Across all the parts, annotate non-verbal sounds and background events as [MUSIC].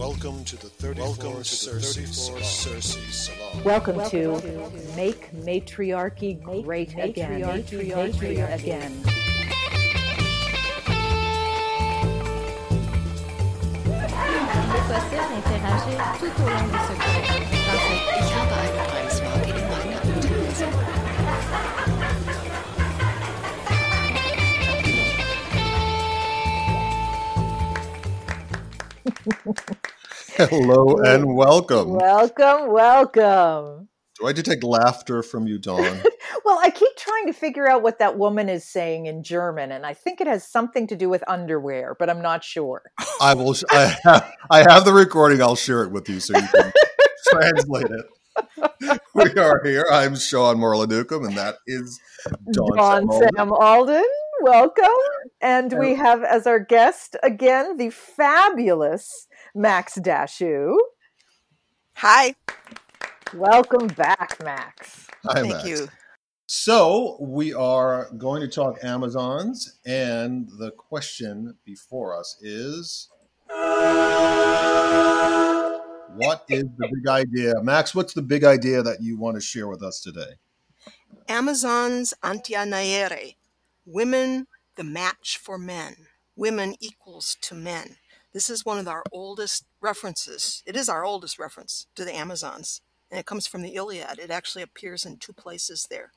Welcome to the 34 Welcome to Circe, 34 Circe Salon. Welcome, to, Make Matriarchy Great Again. Matriarchy again. Il est possible d'interagir tout au long de ce cours dans cette Ich habe eine Preisfrage in meiner [LAUGHS] Interesse. Hello and welcome. Welcome, welcome. Do I detect laughter from you, Dawn? [LAUGHS] Well, I keep trying to figure out what that woman is saying in German, and I think it has something to do with underwear, but I'm not sure. I will. I have, I have the recording. I'll share it with you so you can [LAUGHS] translate it. We are here. I'm Sean Morlanukum, and that is Dawn. Dawn Sam Sam Alden, welcome. And we have as our guest again the fabulous Max Dashu. Hi. Welcome back, Max. Hi, Thank Max. you. So we are going to talk Amazons, and the question before us is. What is the big idea? Max, what's the big idea that you want to share with us today? Amazons antianaere. Women, the match for men. Women equals to men. This is one of our oldest references. It is our oldest reference to the Amazons, and it comes from the Iliad. It actually appears in two places there.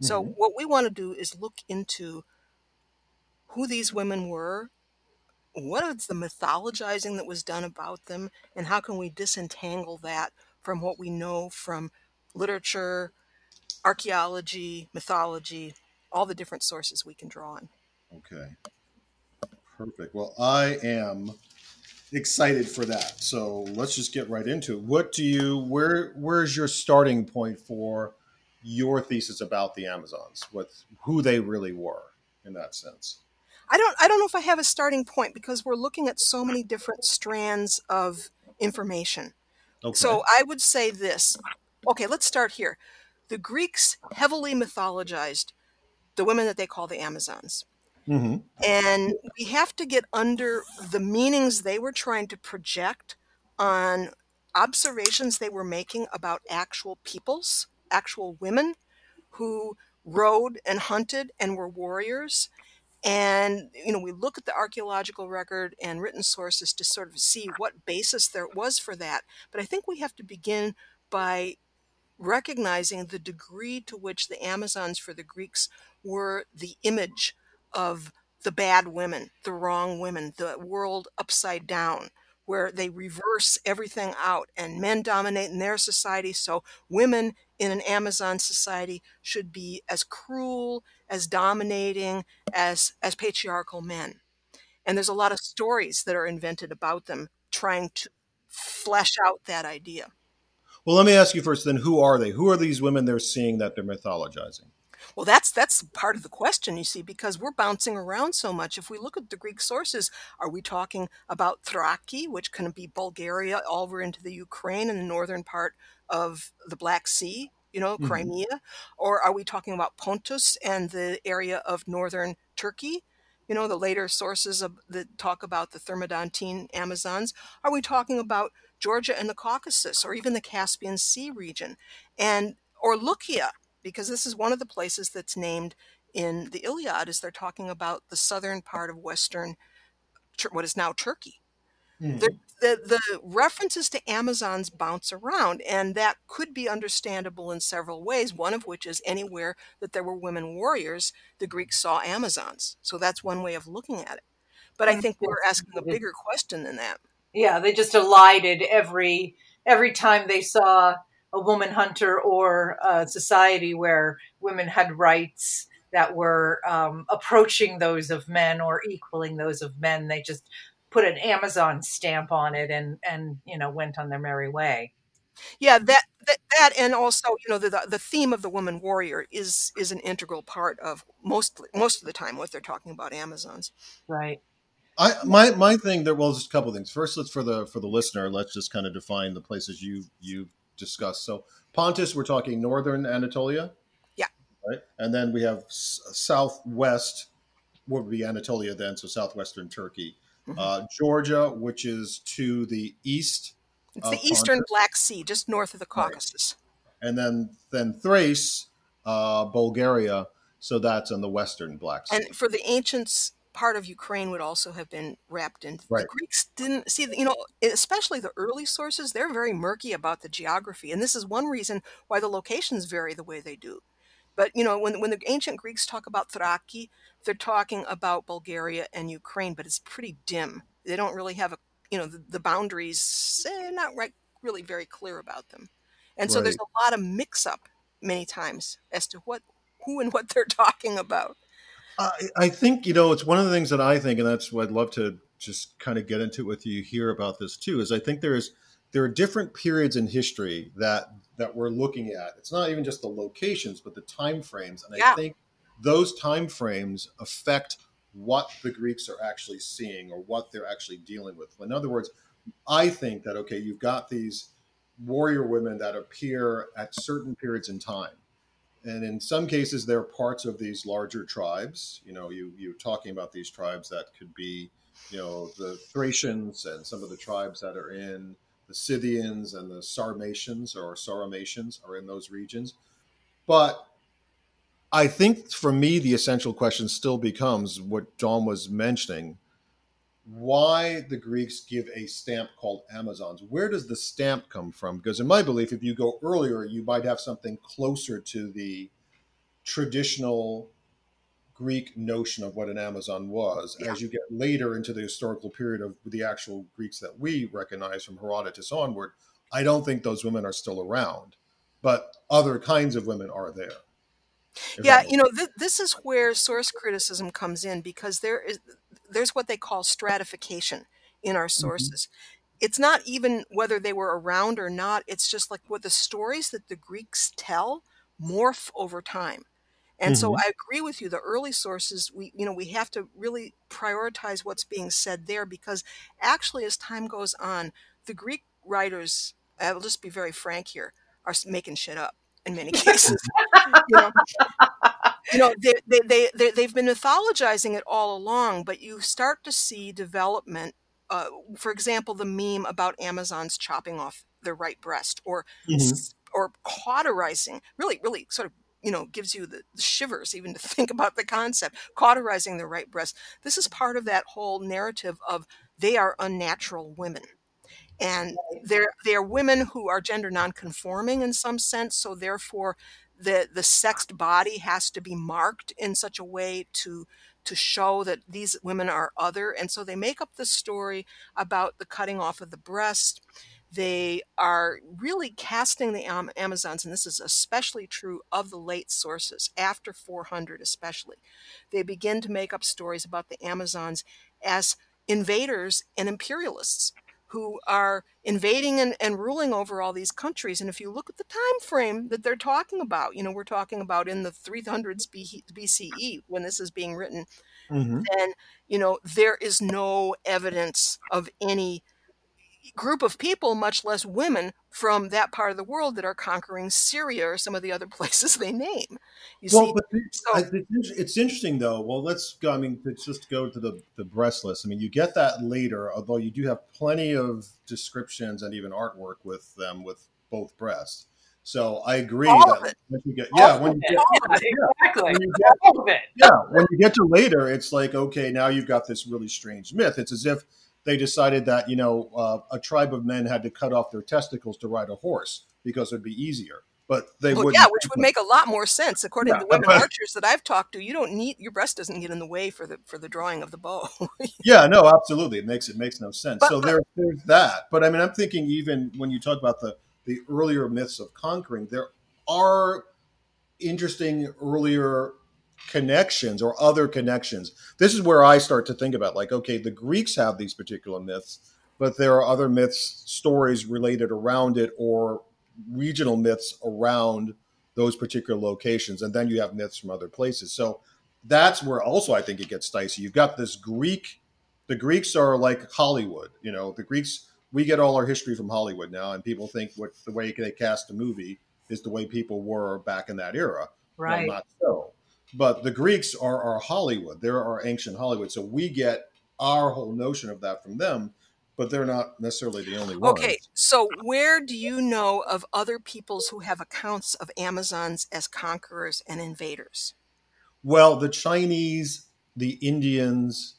So, mm-hmm. what we want to do is look into who these women were, what is the mythologizing that was done about them, and how can we disentangle that from what we know from literature, archaeology, mythology, all the different sources we can draw on. Okay. Perfect. Well, I am excited for that. So let's just get right into it. What do you where where's your starting point for your thesis about the Amazons? with who they really were in that sense? I don't I don't know if I have a starting point because we're looking at so many different strands of information. Okay. So I would say this. Okay, let's start here. The Greeks heavily mythologized the women that they call the Amazons. Hmm And we have to get under the meanings they were trying to project on observations they were making about actual peoples, actual women who rode and hunted and were warriors. And, you know, we look at the archaeological record and written sources to sort of see what basis there was for that. But I think we have to begin by recognizing the degree to which the Amazons for the Greeks were the image of the bad women, the wrong women, the world upside down, where they reverse everything out and men dominate in their society. So women in an Amazon society should be as cruel, as dominating, as as patriarchal men. And there's a lot of stories that are invented about them trying to flesh out that idea. Well, let me ask you first then who are they? Who are these women they're seeing that they're mythologizing? Well, that's that's part of the question, you see, because we're bouncing around so much. If we look at the Greek sources, are we talking about Thraki, which can be Bulgaria, all over into the Ukraine and the northern part of the Black Sea, you know, Mhm. Crimea, or are we talking about Pontus and the area of northern Turkey? You know, the later sources of that talk about the Thermodontine Amazons. Are we talking about Georgia and the Caucasus, or even the Caspian Sea region, and or Lukia? Because this is one of the places that's named in the Iliad as they're talking about the southern oh. part of western what is now Turkey. The, hmm. the the references to Amazons bounce around and that could be understandable in several ways, one of which is anywhere that there were women warriors, the Greeks saw Amazons. So that's one way of looking at it. But I think we're asking a bigger question than that. yeah they just elided every every time they saw a woman hunter or a society where women had rights that were um, approaching those of men or equaling those of men they just put an amazon stamp on it and and you know went on their merry way Yeah, that that, that and also, you know, the the the theme of the woman warrior is is an integral part of most most of the time what they're talking about Amazons. right I my my thing there well just a couple of things. First, let's for the for the listener, let's just kind of define the places you you discussed. So Pontus, we're talking northern Anatolia. Yeah. Right, and then we have s- southwest. What would be Anatolia then? So southwestern Turkey, Mhm. uh, Georgia, which is to the east, It's the eastern Pontus, Black Sea, just north of the Right. Caucasus. and then then Thrace, uh, Bulgaria. So that's on the western Black Sea. And for the ancients, part of Ukraine would also have been wrapped in. The Greeks didn't see, you know, especially the early sources, they're very murky about the geography. And this is one reason why the locations vary the way they do. But, you know, when, when the ancient Greeks talk about Thraki, they're talking about Bulgaria and Ukraine, but it's pretty dim. They don't really have a, you know, the, the boundaries, eh, not right, really very clear about them. And so there's a lot of mix up many times as to what, who and what they're [LAUGHS] talking about. I, I think you know it's one of the things that I think, and that's what I'd love to just kind of get into with you here about this too. Is I think there's there are different periods in history that that we're looking at. It's not even just the locations, but the time frames, and Yeah. I think those time frames affect what the Greeks are actually seeing or what they're actually dealing with. In other words, I think that okay, you've got these warrior women that appear at certain periods in time and in some cases they're parts of these larger tribes you know you you're talking about these tribes that could be you know the thracians and some of the tribes that are in the scythians and the sarmatians or sarmatians are in those regions. But i think for me the essential question still becomes what john was mentioning why the Greeks give a stamp called Amazons. Where does the stamp come from? Because in my belief, if you go earlier, you might have something closer to the traditional Greek notion of what an Amazon was. Yeah. As you get later into the historical period of the actual Greeks that we recognize from Herodotus onward, I don't think those women are still around, but other kinds of women are there. Yeah you know th- this is where source criticism comes in because there is there's what they call stratification in our sources. It's not even whether they were around or not it's just like what the stories that the greeks tell morph over time. And so Mhm. i agree with you the early sources we you know we have to really prioritize what's being said there because actually as time goes on the greek writers i'll just be very frank here are making shit up in many [LAUGHS] cases you know you know they, they, they, they, they've been mythologizing it all along but you start to see development uh, for example the meme about amazons chopping off their right breast or Mhm. or cauterizing really really sort of you know gives you the, the shivers even to [LAUGHS] think about the concept cauterizing the right breast. This is part of that whole narrative of they are unnatural women. And they're they're women who are gender nonconforming in some sense so therefore the the sexed body has to be marked in such a way to to show that these women are other. And so they make up the story about the cutting off of the breast. They are really casting the Am- amazons and this is especially true of the late sources after 400 especially. They begin to make up stories about the amazons as invaders and imperialists who are invading and, and ruling over all these countries. And if you look at the time frame that they're talking about, you know, we're talking about in the 300s B- BCE when this is being written, Mhm. then, you know, there is no evidence of any group of people, much less women, from that part of the world that are conquering Syria or some of the other [LAUGHS] places they name. You well, see, but the- so- it's, it's interesting though. Well, let's go. I mean, let's just go to the the breast list. I mean, you get that later, although you do have plenty of descriptions and even artwork with them with both breasts. So I agree All that when you get yeah when you get Yeah, exactly. when you get All of it. yeah when you get to later, it's like okay, now you've got this really strange myth. It's as if they decided that you know uh, a tribe of men had to cut off their testicles to ride a horse because it'd be easier, but they Well, would yeah, which would make a lot more sense according Yeah, to the women but- archers that I've talked to. You don't need your breast doesn't get in the way for the for the drawing of the bow. [LAUGHS] Yeah, no, absolutely. It makes it makes no sense. But- so there, there's that. But I mean, I'm thinking even when you talk about the the earlier myths of conquering, there are interesting earlier connections or other connections. This is where I start to think about like, okay, the Greeks have these particular myths, but there are other myths, stories related around it, or regional myths around those particular locations, and then you have myths from other places. So that's where also I think it gets dicey. You've got this Greek. The Greeks are like Hollywood. You know, the Greeks. We get all our history from Hollywood now, and people think what the way they cast a movie is the way people were back in that era. Well, Right. not so. But the Greeks are our Hollywood. They're our ancient Hollywood. So we get our whole notion of that from them, but they're not necessarily the only ones. Okay, so where do you know of other peoples who have accounts of Amazons as conquerors and invaders? Well, the Chinese, the Indians,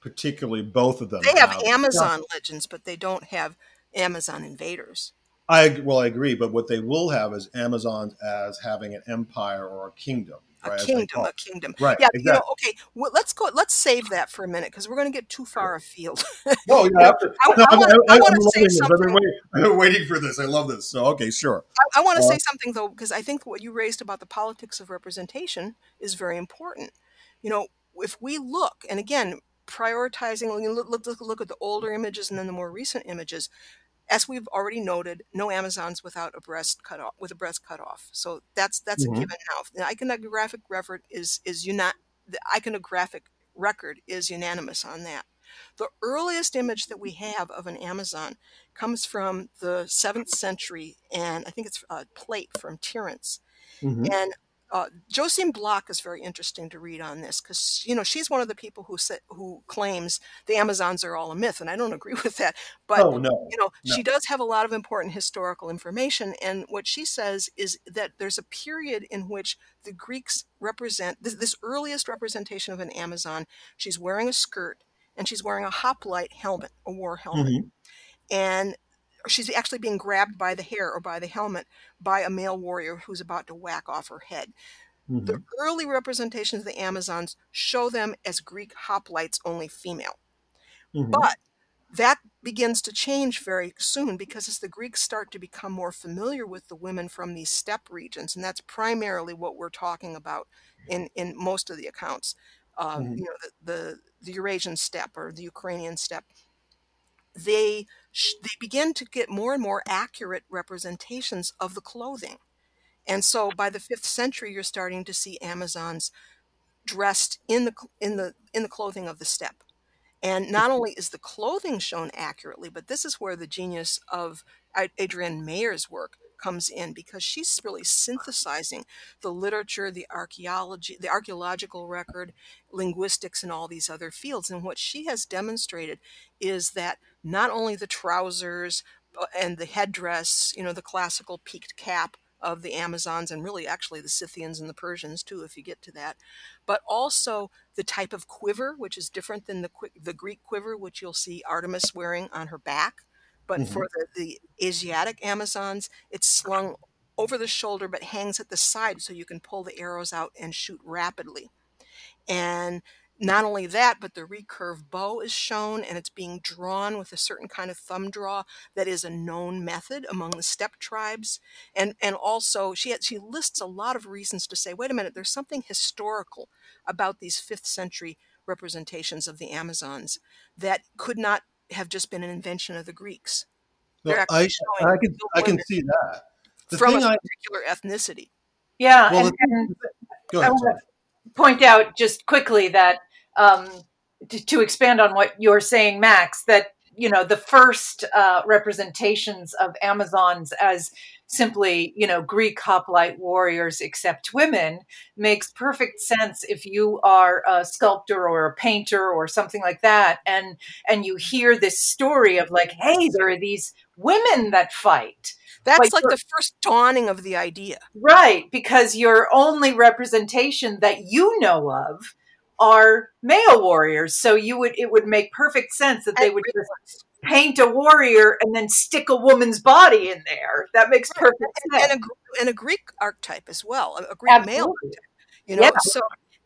particularly both of them. They have Amazon legends, but they don't have Amazon invaders. I well, I agree, but what they will have is Amazons as having an empire or a kingdom. A right, kingdom, a kingdom. Right, Yeah, you know, okay. Well, let's go. Let's save that for a minute because we're going to get too far afield. [LAUGHS] Oh, yeah. I- no, I wanna- I I'm wanna say loving this. I've been something. waiting, I've been waiting for this. I love this. So, okay, sure. I, I want to Uh, say something though, because I think what you raised about the politics of representation is very important. You know, if we look, and again, prioritizing, look, look, look at the older images and then the more recent images. As we've already noted, no Amazons without a breast cut off, with a breast cut off. So that's that's Mhm. a given now. The iconographic record is is uni- the iconographic record is unanimous on that. The earliest image that we have of an Amazon comes from the seventh century, and I think it's a plate from Tiryns. Mhm. And uh, Josine Blok is very interesting to read on this because you know she's one of the people who sa- who claims the Amazons are all a myth, and I don't [LAUGHS] agree with that. But Oh no. you know no. she does have a lot of important historical information, and what she says is that there's a period in which the Greeks represent this, this earliest representation of an Amazon. She's wearing a skirt and she's wearing a hoplite helmet, a war helmet Mhm. and she's actually being grabbed by the hair or by the helmet by a male warrior who's about to whack off her head. Mhm. The early representations of the Amazons show them as Greek hoplites, only female. Mhm. But that begins to change very soon because as the Greeks start to become more familiar with the women from these steppe regions, and that's primarily what we're talking about in, in most of the accounts, um, Mhm. you know, the, the, the Eurasian steppe or the Ukrainian steppe, they sh- they begin to get more and more accurate representations of the clothing. And so by the 5th century you're starting to see Amazons dressed in the in the in the clothing of the steppe. And not mm-hmm. only is the clothing shown accurately, but this is where the genius of Adrienne Mayor's work comes in because she's really synthesizing the literature, the archaeology, the archaeological record, linguistics, and all these other fields. And what she has demonstrated is that not only the trousers uh, and the headdress, you know, the classical peaked cap of the Amazons, and really actually the Scythians and the Persians too, if you get to that, but also the type of quiver, which is different than the the Greek quiver, which you'll see Artemis wearing on her back. But Mhm. for the, the Asiatic Amazons, it's slung over the shoulder but hangs at the side so you can pull the arrows out and shoot rapidly. And not only that, but the recurve bow is shown and it's being drawn with a certain kind of thumb draw that is a known method among the steppe tribes. And and also she had, she lists a lot of reasons to say, wait a minute, there's something historical about these fifth century representations of the Amazons that could not have just been an invention of the Greeks. No, I, I can I can see that. The from a thing I particular ethnicity. Yeah, well, and, the, and go ahead. Point out just quickly that um, to, to expand on what you're saying, Max, that you know the first uh, representations of Amazons as simply you know Greek hoplite warriors except women makes perfect sense if you are a sculptor or a painter or something like that, and and you hear this story of like, hey, there are these women that fight. That's Like like the first dawning of the idea. Right, because your only representation that you know of are male warriors. So you would it would make perfect sense that they And would just paint a warrior and then stick a woman's body in there. That makes perfect and sense. a, and a Greek archetype as well, a, Greek male Absolutely. archetype. You know, Yeah. so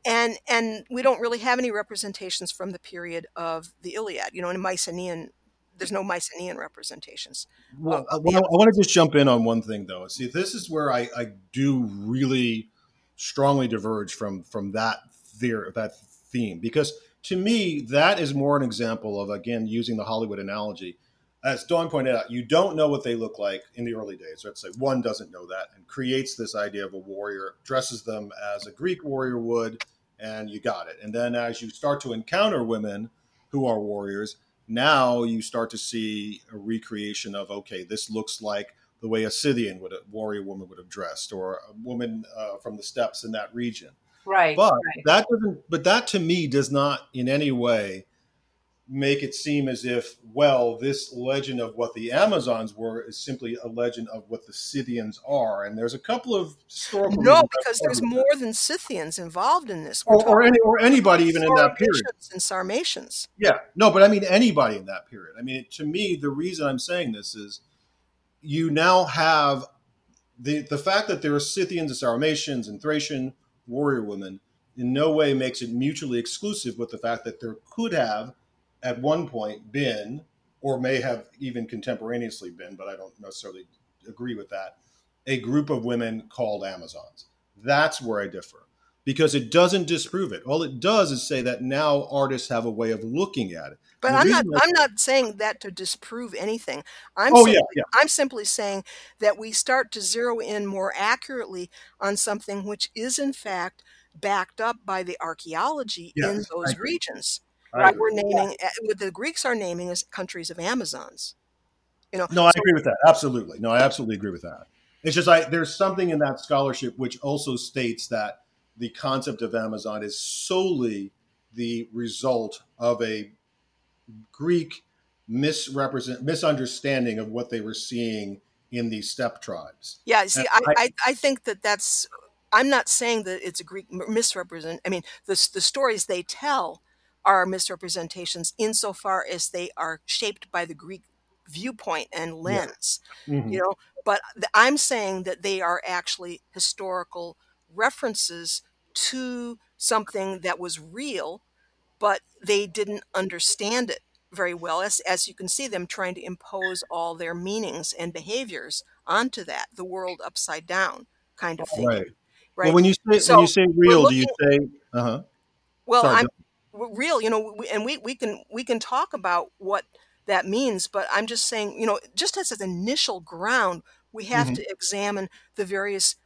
and and we don't really have any representations from the period of the Iliad. You know, in Mycenaean, there's no Mycenaean representations. Well, I, well, I want to just jump in on one thing though. See, this is where I, I do really strongly diverge from from that theory, that theme, because to me that is more an example of again using the Hollywood analogy. As Dawn pointed out, you don't know what they look like in the early days. Let's say one doesn't know that and creates this idea of a warrior, dresses them as a Greek warrior would, and you got it. And then as you start to encounter women who are warriors, now you start to see a recreation of okay, this looks like the way a Scythian would a warrior woman would have dressed, or a woman uh, from the steppes in that region. Right. But right. that doesn't. But that to me does not in any way make it seem as if, well, this legend of what the Amazons were is simply a legend of what the Scythians are. And there's a couple of historical No, because there's that. more than Scythians involved in this. We're or, or, any, or anybody even in that period. And Sarmatians. Yeah, no, but I mean anybody in that period. I mean, to me, the reason I'm saying this is you now have the the fact that there are Scythians and Sarmatians and Thracian warrior women in no way makes it mutually exclusive with the fact that there could have at one point been or may have even contemporaneously been, but I don't necessarily agree with that, a group of women called Amazons. That's where I differ because it doesn't disprove it. All it does is say that now artists have a way of looking at it. But I'm not. I'm not saying that to disprove anything. I'm Oh, simply, yeah, yeah. I'm simply saying that we start to zero in more accurately on something which is in fact backed up by the archaeology in Yes, I those regions. Right? We're naming eh, what the Greeks are naming as countries of Amazons. You know. No, I so- agree with that. Absolutely. No, I absolutely agree with that. It's just I there's something in that scholarship which also states that the concept of Amazon is solely the result of a Greek misrepresent misunderstanding of what they were seeing in these steppe tribes. Yeah, see, I, I- I, I think that that's. I'm not saying that it's a Greek misrepresent. I mean, the the stories they tell are misrepresentations insofar as they are shaped by the Greek viewpoint and lens. Mhm. You know, but th- I'm saying that they are actually historical references to something that was real, but they didn't understand it very well. As as you can see, them trying to impose all their meanings and behaviors onto that, the world upside down kind of thing. Right. Right. Well, when you say So, when you say real, do you say uh huh? Well, Sorry, I'm real, you know, we, and we we can we can talk about what that means, but I'm just saying, you know, just as an initial ground, we have Mhm. to examine the various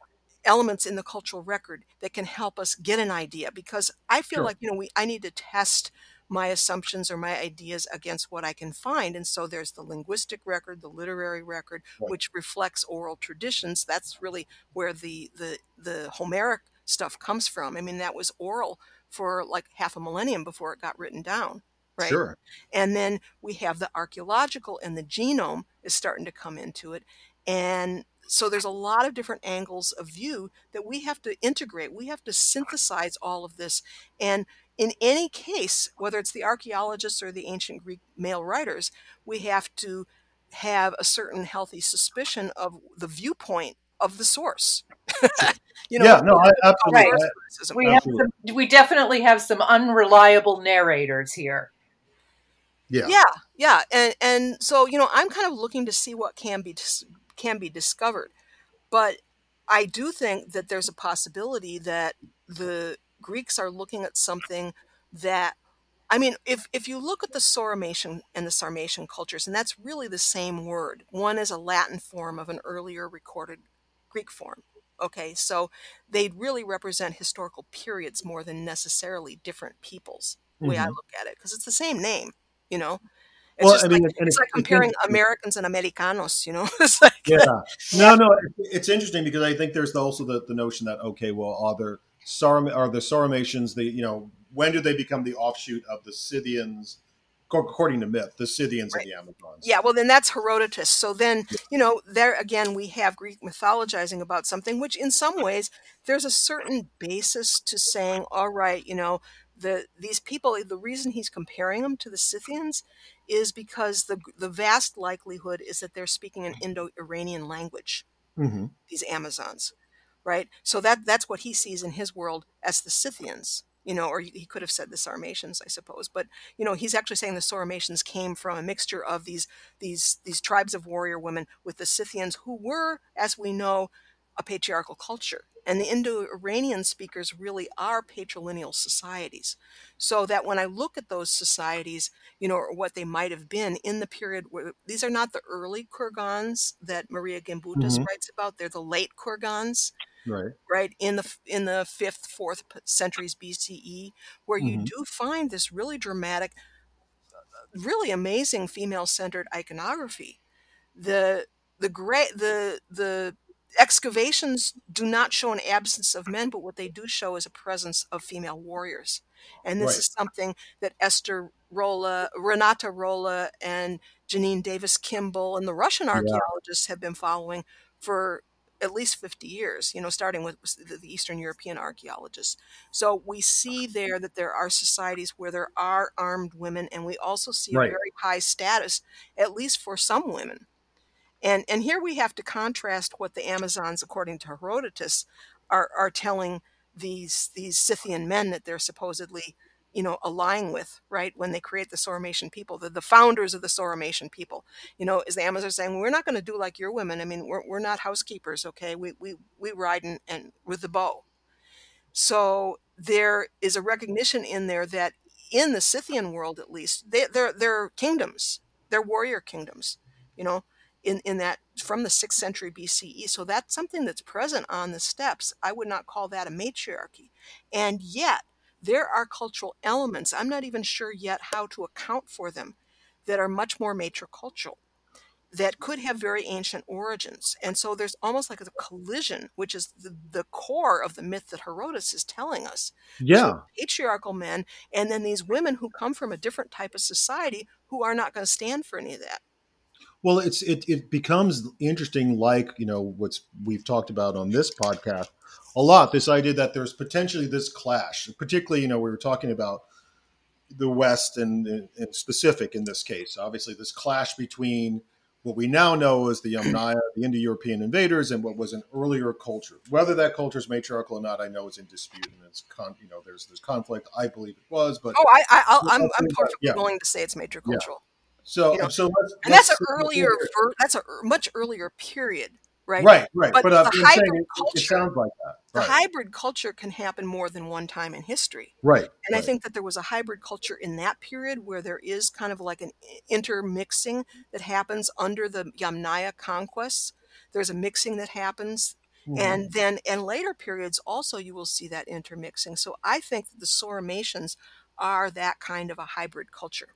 elements in the cultural record that can help us get an idea because I feel Sure. like, you know, we I need to test my assumptions or my ideas against what I can find. And so there's the linguistic record, the literary record, Right. which reflects oral traditions. That's really where the the the Homeric stuff comes from. I mean, that was oral for like half a millennium before it got written down, right? Sure. And then we have the archaeological and the genome is starting to come into it. And so there's a lot of different angles of view that we have to integrate. We have to synthesize all of this. And in any case, whether it's the archaeologists or the ancient Greek male writers, we have to have a certain healthy suspicion of the viewpoint of the source. [LAUGHS] you know, yeah. No. I, absolutely. Right. I- criticism. We have Absolutely. some, we definitely have some unreliable narrators here. yeah. yeah yeah and and so you know i'm kind of looking to see what can be can be discovered but i do think that there's a possibility that the greeks are looking at something that i mean if if you look at the Sauromatian and the sarmatian cultures and that's really the same word one is a latin form of an earlier recorded greek form okay? So they really represent historical periods more than necessarily different peoples the way i Mhm. look at it because it's the same name you know? It's Well, just I mean, like, and it's it- like it's comparing interesting. americans and americanos you know? [LAUGHS] It's like yeah. No no it's interesting because i think there's also the, the notion that okay well are there Saram, are the Sauromatians the you know when do they become the offshoot of the Scythians according to myth the Scythians Right. and the Amazons yeah well then that's herodotus so then you know there again we have greek mythologizing about something which in some ways there's a certain basis to saying all right you know the these people the reason he's comparing them to the scythians is because the the vast likelihood is that they're speaking an indo-iranian language Mhm. these Amazons, right? So that that's what he sees in his world as the Scythians, you know, or he could have said the Sarmatians, I suppose. But you know, he's actually saying the Sarmatians came from a mixture of these these these tribes of warrior women with the Scythians, who were, as we know, a patriarchal culture. And the Indo-Iranian speakers really are patrilineal societies. So that when I look at those societies, you know, or what they might have been in the period where these are not the early Kurgans that Maria Gimbutas Mhm. writes about. They're the late Kurgans, right right in the in the fifth, fourth centuries BCE, where you Mhm. do find this really dramatic, really amazing female-centered iconography. The the great the the excavations do not show an absence of men, but what they do show is a presence of female warriors. And this Right. is something that Esther Rolla, Renate Rolle, and Jeannine Davis Kimball and the Russian archaeologists have been following for at least 50 years, you know, starting with the Eastern European archaeologists. So we see there that there are societies where there are armed women, and we also see Right. a very high status, at least for some women. And and here we have to contrast what the Amazons, according to Herodotus, are are telling these these Scythian men that they're supposedly, you know, allying with, right? When they create the Sauromatian people, the, the founders of the Sauromatian people, you know, is the Amazons saying, We're not going to do like your women. I mean, we're, we're not housekeepers, okay? We we we ride and, and with the bow. So there is a recognition in there that in the Scythian world, at least, they, they're they're kingdoms, they're warrior kingdoms, you know, in in that from the sixth century BCE. So that's something that's present on the steppes. I would not call that a matriarchy, and yet there are cultural elements. I'm not even sure yet how to account for them that are much more matricultural that could have very ancient origins. And so there's almost like a collision, which is the, the core of the myth that Herodotus is telling us. Yeah. Patriarchal men, and then these women who come from a different type of society who are not going to stand for any of that. Well, it's it it becomes interesting, like you know what's we've talked about on this podcast a lot. This idea that there's potentially this clash, particularly you know we were talking about the West and, and specific in this case. Obviously, this clash between what we now know as the Yamnaya, the Indo-European invaders, and what was an earlier culture. Whether that culture is matriarchal or not, I know is in dispute, and it's con- you know there's there's conflict. I believe it was, but Oh, I, I, I'll, I'm, I'm Yeah. perfectly willing to say it's matricultural. So you know, so let's, And that's let's- an earlier, ver- that's a much earlier period, right? right, right. But But, uh, the hybrid it, it sounds like that. The hybrid culture can happen more than one time in history. right. And I think that there was a hybrid culture in that period where there is kind of like an intermixing that happens under the Yamnaya conquests. There's a mixing that happens. Mhm. And then in later periods, also, you will see that intermixing. So I think that the Sauromatians are that kind of a hybrid culture.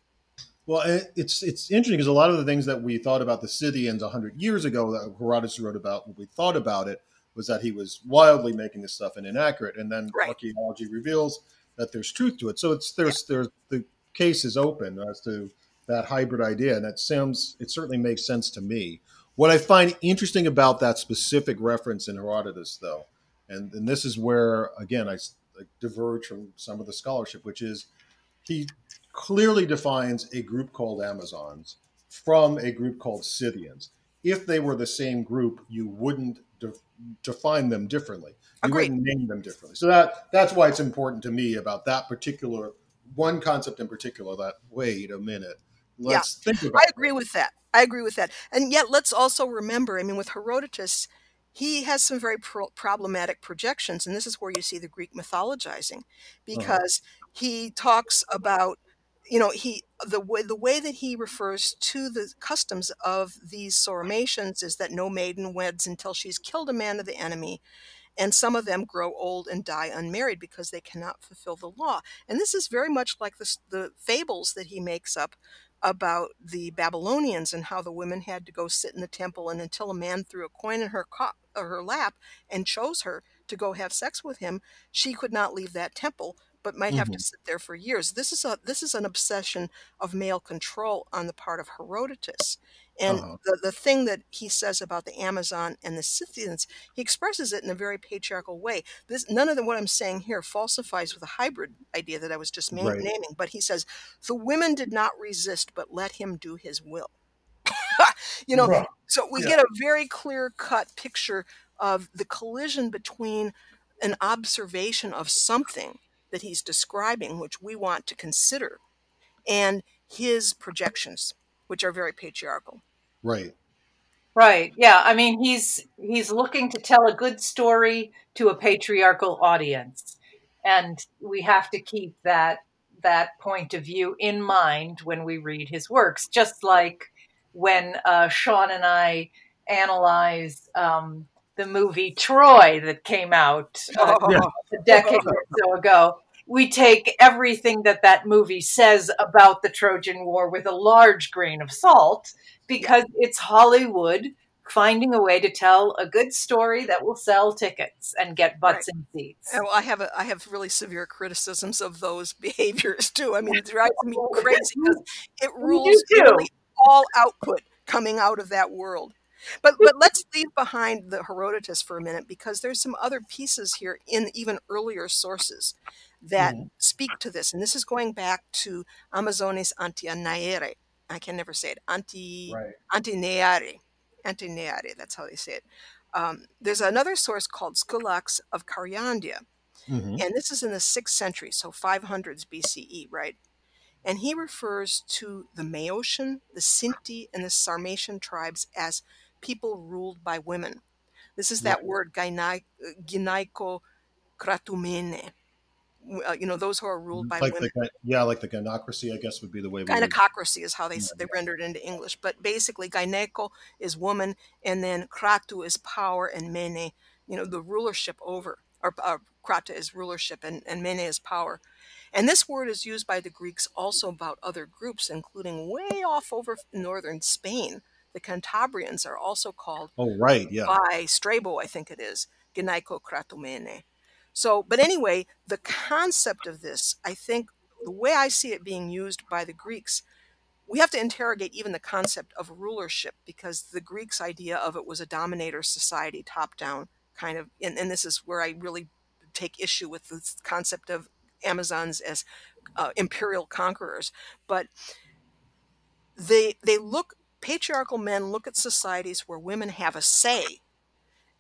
Well, it's it's interesting because a lot of the things that we thought about the Scythians hundred years ago that Herodotus wrote about, what we thought about it was that he was wildly making this stuff and inaccurate, and then Right. archaeology reveals that there's truth to it. So it's there's there's the case is open as to that hybrid idea, and it sounds it certainly makes sense to me. What I find interesting about that specific reference in Herodotus, though, and and this is where again I diverge from some of the scholarship, which is he clearly defines a group called Amazons from a group called Scythians. If they were the same group, you wouldn't de- define them differently. You Agreed. wouldn't name them differently. So that that's why it's important to me about that particular one concept in particular. That wait a minute, let's think about. I agree with that. I agree with that. And yet, let's also remember I mean, with Herodotus, he has some very pro- problematic projections. And this is where you see the Greek mythologizing uh-huh. because he talks about you know he the way the way that he refers to the customs of these Sauromatians is that no maiden weds until she's killed a man of the enemy and some of them grow old and die unmarried because they cannot fulfill the law. And this is very much like the, the fables that he makes up about the Babylonians and how the women had to go sit in the temple and until a man threw a coin in her co- or her lap and chose her to go have sex with him, she could not leave that temple but might have to sit there for years. This is a this is an obsession of male control on the part of Herodotus. And Uh-huh. the, the thing that he says about the Amazon and the Scythians, he expresses it in a very patriarchal way. This none of the, what I'm saying here falsifies with a hybrid idea that I was just ma- Right. naming. But he says the women did not resist, but let him do his will. [LAUGHS] you know, Right. so we Yeah. get a very clear cut picture of the collision between an observation of something that he's describing, which we want to consider, and his projections, which are very patriarchal. Right. Right. Yeah. I mean, he's he's looking to tell a good story to a patriarchal audience, and we have to keep that that point of view in mind when we read his works. Just like when uh, Sean and I analyze um, the movie Troy that came out uh, Yeah. a decade or so ago. We take everything that that movie says about the Trojan War with a large grain of salt because it's Hollywood finding a way to tell a good story that will sell tickets and get butts in seats. And well, I have a, I have really severe criticisms of those [LAUGHS] behaviors too. I mean, it drives me crazy because it [LAUGHS] rules too. nearly all output coming out of that world. But but let's leave behind the Herodotus for a minute because there's some other pieces here in even earlier sources that Mhm. speak to this, and this is going back to Amazones Antianaere. I can never say it. Anti Right. Antineare. Antineare, that's how they say it. Um, there's another source called Skulax of Karyandia, Mhm. and this is in the 6th century, so 500s BCE, right? And he refers to the Maeotian, the Sinti, and the Sarmatian tribes as people ruled by women. This is that word, gynae- gynaiko kratumene. Uh, you know, those who are ruled by like women. the yeah, like the gynocracy, I guess would be the way we would. Is how they they render it into English, but basically gyneko is woman, and then kratu is power, and mene, you know, the rulership over, or uh, krata is rulership, and, and mene is power. And this word is used by the Greeks also about other groups, including way off over northern Spain. The Cantabrians are also called Oh, right. Yeah. by Strabo, I think it is, Genaiko Kratomene. So, but anyway, the concept of this, I think the way I see it being used by the Greeks, we have to interrogate even the concept of rulership because the Greeks' idea of it was a dominator society, top down kind of, and, and this is where I really take issue with this concept of Amazons as uh, imperial conquerors. But they they look patriarchal men look at societies where women have a say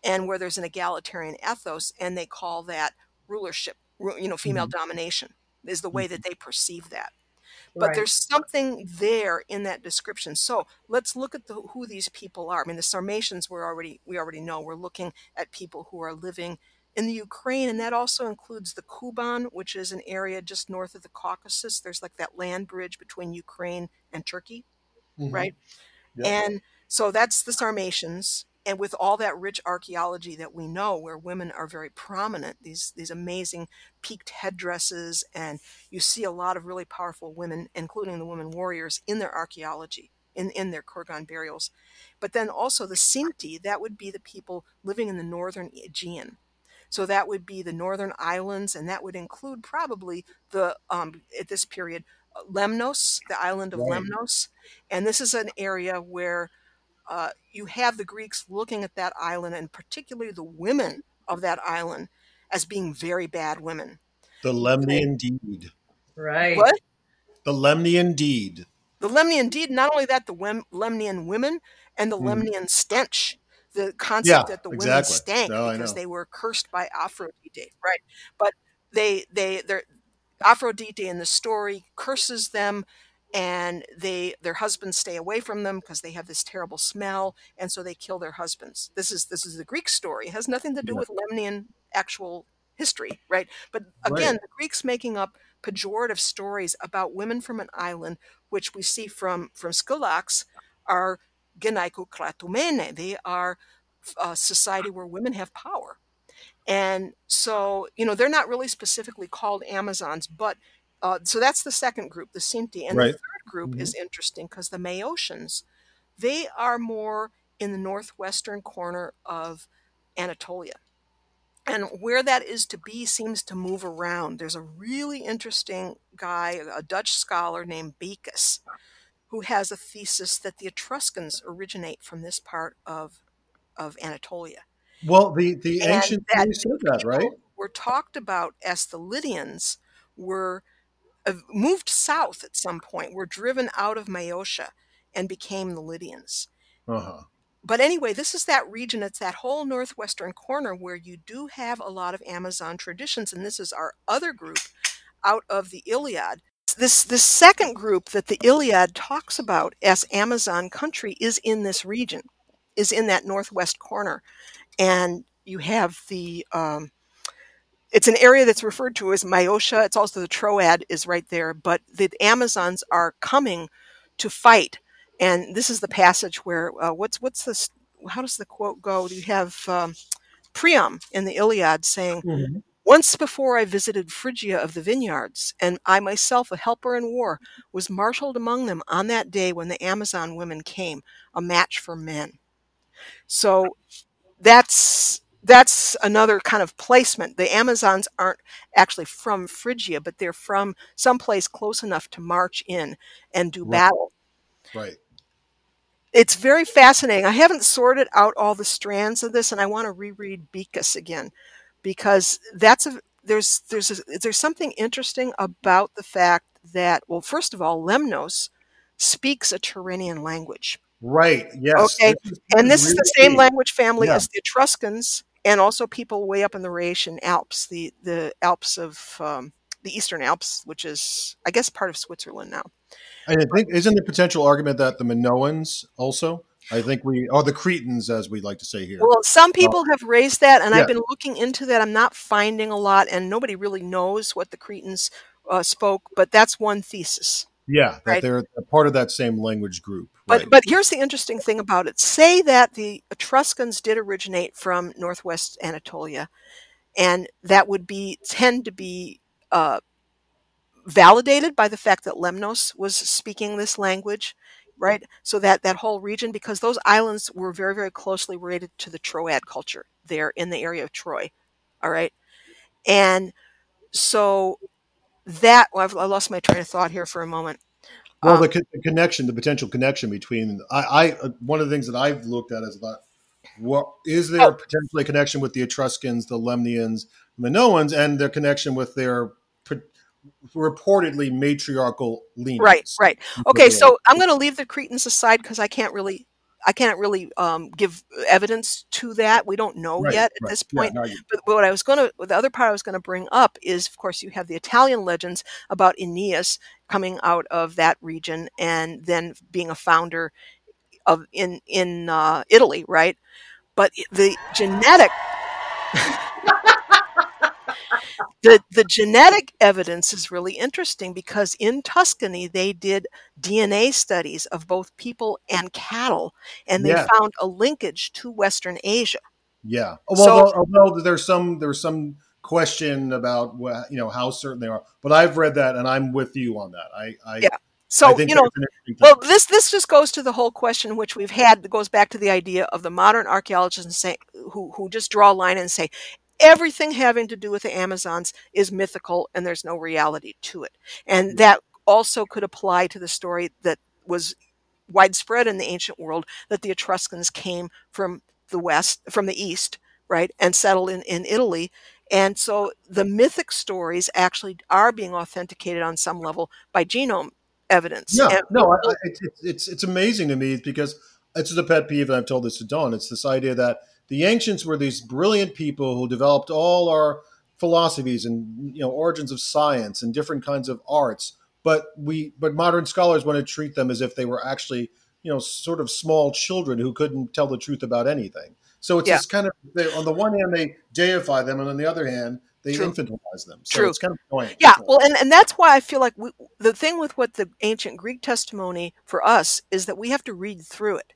and where there's an egalitarian ethos and they call that rulership you know female domination is the way that they perceive that. But Right. there's something there in that description. So let's look at the, who these people are. I mean the sarmatians we're already we already know we're looking at people who are living in the ukraine and that also includes the kuban which is an area just north of the caucasus. There's like that land bridge between ukraine and turkey Mhm. right And so that's the Sarmatians. And with all that rich archaeology that we know, where women are very prominent, these these amazing peaked headdresses, and you see a lot of really powerful women, including the women warriors, in their archaeology, in, in their Kurgan burials. But then also the Sinti, that would be the people living in the northern Aegean. So that would be the northern islands, and that would include probably the um, at this period Lemnos, the island of Right. Lemnos, and this is an area where uh, you have the Greeks looking at that island, and particularly the women of that island, as being very bad women. The Lemnian deed. Right. What? The Lemnian deed. The Lemnian deed, not only that, the Wem- Lemnian women and the Mhm. Lemnian stench, the concept Yeah, that the women exactly. stank No, because they were cursed by Aphrodite, right? But they, they, they're, Aphrodite in the story curses them and they their husbands stay away from them because they have this terrible smell and so they kill their husbands. This is this is the greek story. It has nothing to do Yeah. with lemnian actual history right? But again Right. the greeks making up pejorative stories about women from an island which we see from from skulax are kratomene they are a society where women have power and so you know they're not really specifically called amazons but uh, so that's the second group the sinti and Right. the third group is interesting because the maeotians they are more in the northwestern corner of anatolia. And where that is to be seems to move around. There's a really interesting guy a dutch scholar named Beekes, who has a thesis that the etruscans originate from this part of of anatolia Well, the the and ancient that said that, right? were talked about as the Lydians were uh, moved south at some point, were driven out of Maeotia and became the Lydians. Uh huh. But anyway, this is that region, it's that whole northwestern corner where you do have a lot of Amazon traditions, and this is our other group out of the Iliad. This, this second group that the Iliad talks about as Amazon country is in this region, is in that northwest corner. And you have the um, it's an area that's referred to as Myosha. It's also the Troad is right there, but the Amazons are coming to fight. And this is the passage where uh, what's what's this? How does the quote go? Do you have um, Priam in the Iliad saying, Mhm. "Once before I visited Phrygia of the vineyards, and I myself, a helper in war, was marshaled among them on that day when the Amazon women came, a match for men." So that's that's another kind of placement. The Amazons aren't actually from Phrygia, but they're from someplace close enough to march in and do Right. battle. Right. It's very fascinating. I haven't sorted out all the strands of this, and I want to reread Beekes again because that's a there's there's a, there's something interesting about the fact that well, first of all, Lemnos speaks a Tyrrhenian language. Right. Yes. Okay, This and this is the same key. language family Yeah. as the Etruscans and also people way up in the Rhaetian Alps, the the Alps of um, the Eastern Alps, which is I guess part of Switzerland now. And I think isn't the potential argument that the Minoans also? I think we are the Cretans, as we like to say here. Well, some people have raised that, and Yeah. I've been looking into that. I'm not finding a lot, and nobody really knows what the Cretans uh, spoke, but that's one thesis. Yeah, that right. they're part of that same language group. But right. but here's the interesting thing about it. Say that the Etruscans did originate from northwest Anatolia, and that would be tend to be uh, validated by the fact that Lemnos was speaking this language, right? So that that whole region, because those islands were very very closely related to the Troad culture there in the area of Troy, all right, and so that well, I've, I lost my train of thought here for a moment. Well, Um, the, co- the connection, the potential connection between I, I, uh, one of the things that I've looked at is about what is there Oh. potentially a connection with the Etruscans, the Lemnians, Minoans, and their connection with their p- reportedly matriarchal leanings. Right, right. Okay, so I'm going to leave the Cretans aside because I can't really, I can't really um, give evidence to that. We don't know Right, yet at right. this Yeah, point. you- But what I was going to, the other part I was going to bring up is, of course, you have the Italian legends about Aeneas coming out of that region and then being a founder of in in uh, Italy, right? But the genetic. [LAUGHS] the the genetic evidence is really interesting because in Tuscany they did DNA studies of both people and cattle, and they Yeah. found a linkage to Western Asia. Yeah. Oh, well, So- although there's some there's some question about you know how certain they are, but I've read that and I'm with you on that. I I, Yeah. So you know, that's an interesting well, this this just goes to the whole question which we've had that goes back to the idea of the modern archaeologists and say who who just draw a line and say everything having to do with the Amazons is mythical and there's no reality to it, and mm-hmm. that also could apply to the story that was widespread in the ancient world that the Etruscans came from the west from the east right and settled in, in italy. And so the mythic stories actually are being authenticated on some level by genome evidence. No, And- no, I, I, it's, it's it's amazing to me because it's a pet peeve, and I've told this to Dawn. It's this idea that the ancients were these brilliant people who developed all our philosophies and you know origins of science and different kinds of arts, but we but modern scholars want to treat them as if they were actually you know sort of small children who couldn't tell the truth about anything. So it's Yeah. this kind of they, on the one hand they deify them, and on the other hand they True. infantilize them. So True. it's kind of annoying. yeah well and, and that's why i feel like we, the thing with what the ancient greek testimony for us is that we have to read through it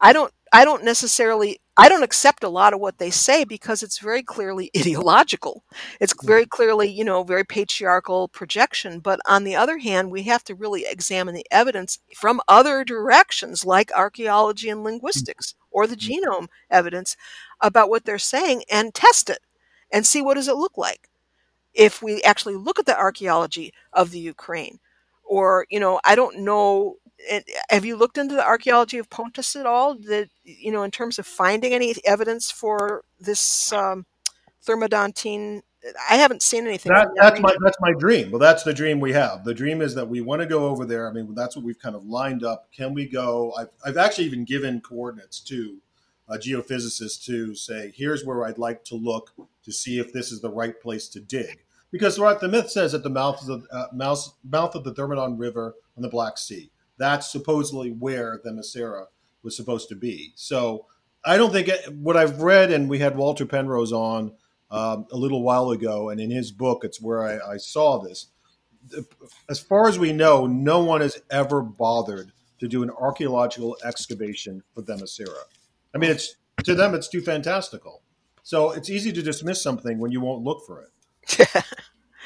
i don't i don't necessarily i don't accept a lot of what they say because it's very clearly [LAUGHS] ideological it's very clearly you know very patriarchal projection but on the other hand we have to really examine the evidence from other directions like archaeology and mm-hmm. linguistics or the mm-hmm. genome evidence about what they're saying and test it and see what does it look like if we actually look at the archaeology of the Ukraine. Or, you know, I don't know. And Have you looked into the archaeology of Pontus at all? That you know, in terms of finding any evidence for this um, thermodontine, I haven't seen anything. That, that that's my that's my dream. Well, that's the dream we have. The dream is that we want to go over there. I mean, that's what we've kind of lined up. Can we go? I've, I've actually even given coordinates to a geophysicist to say, here's where I'd like to look to see if this is the right place to dig. Because what the myth says at the mouth of the uh, mouth, mouth of the Thermodon River on the Black Sea, that's supposedly where Themyscira was supposed to be. So I don't think it, what I've read, and we had Walter Penrose on um, a little while ago, and in his book, it's where I, I saw this. As far as we know, no one has ever bothered to do an archaeological excavation for Themyscira. I mean, it's to them, it's too fantastical. So it's easy to dismiss something when you won't look for it. [LAUGHS]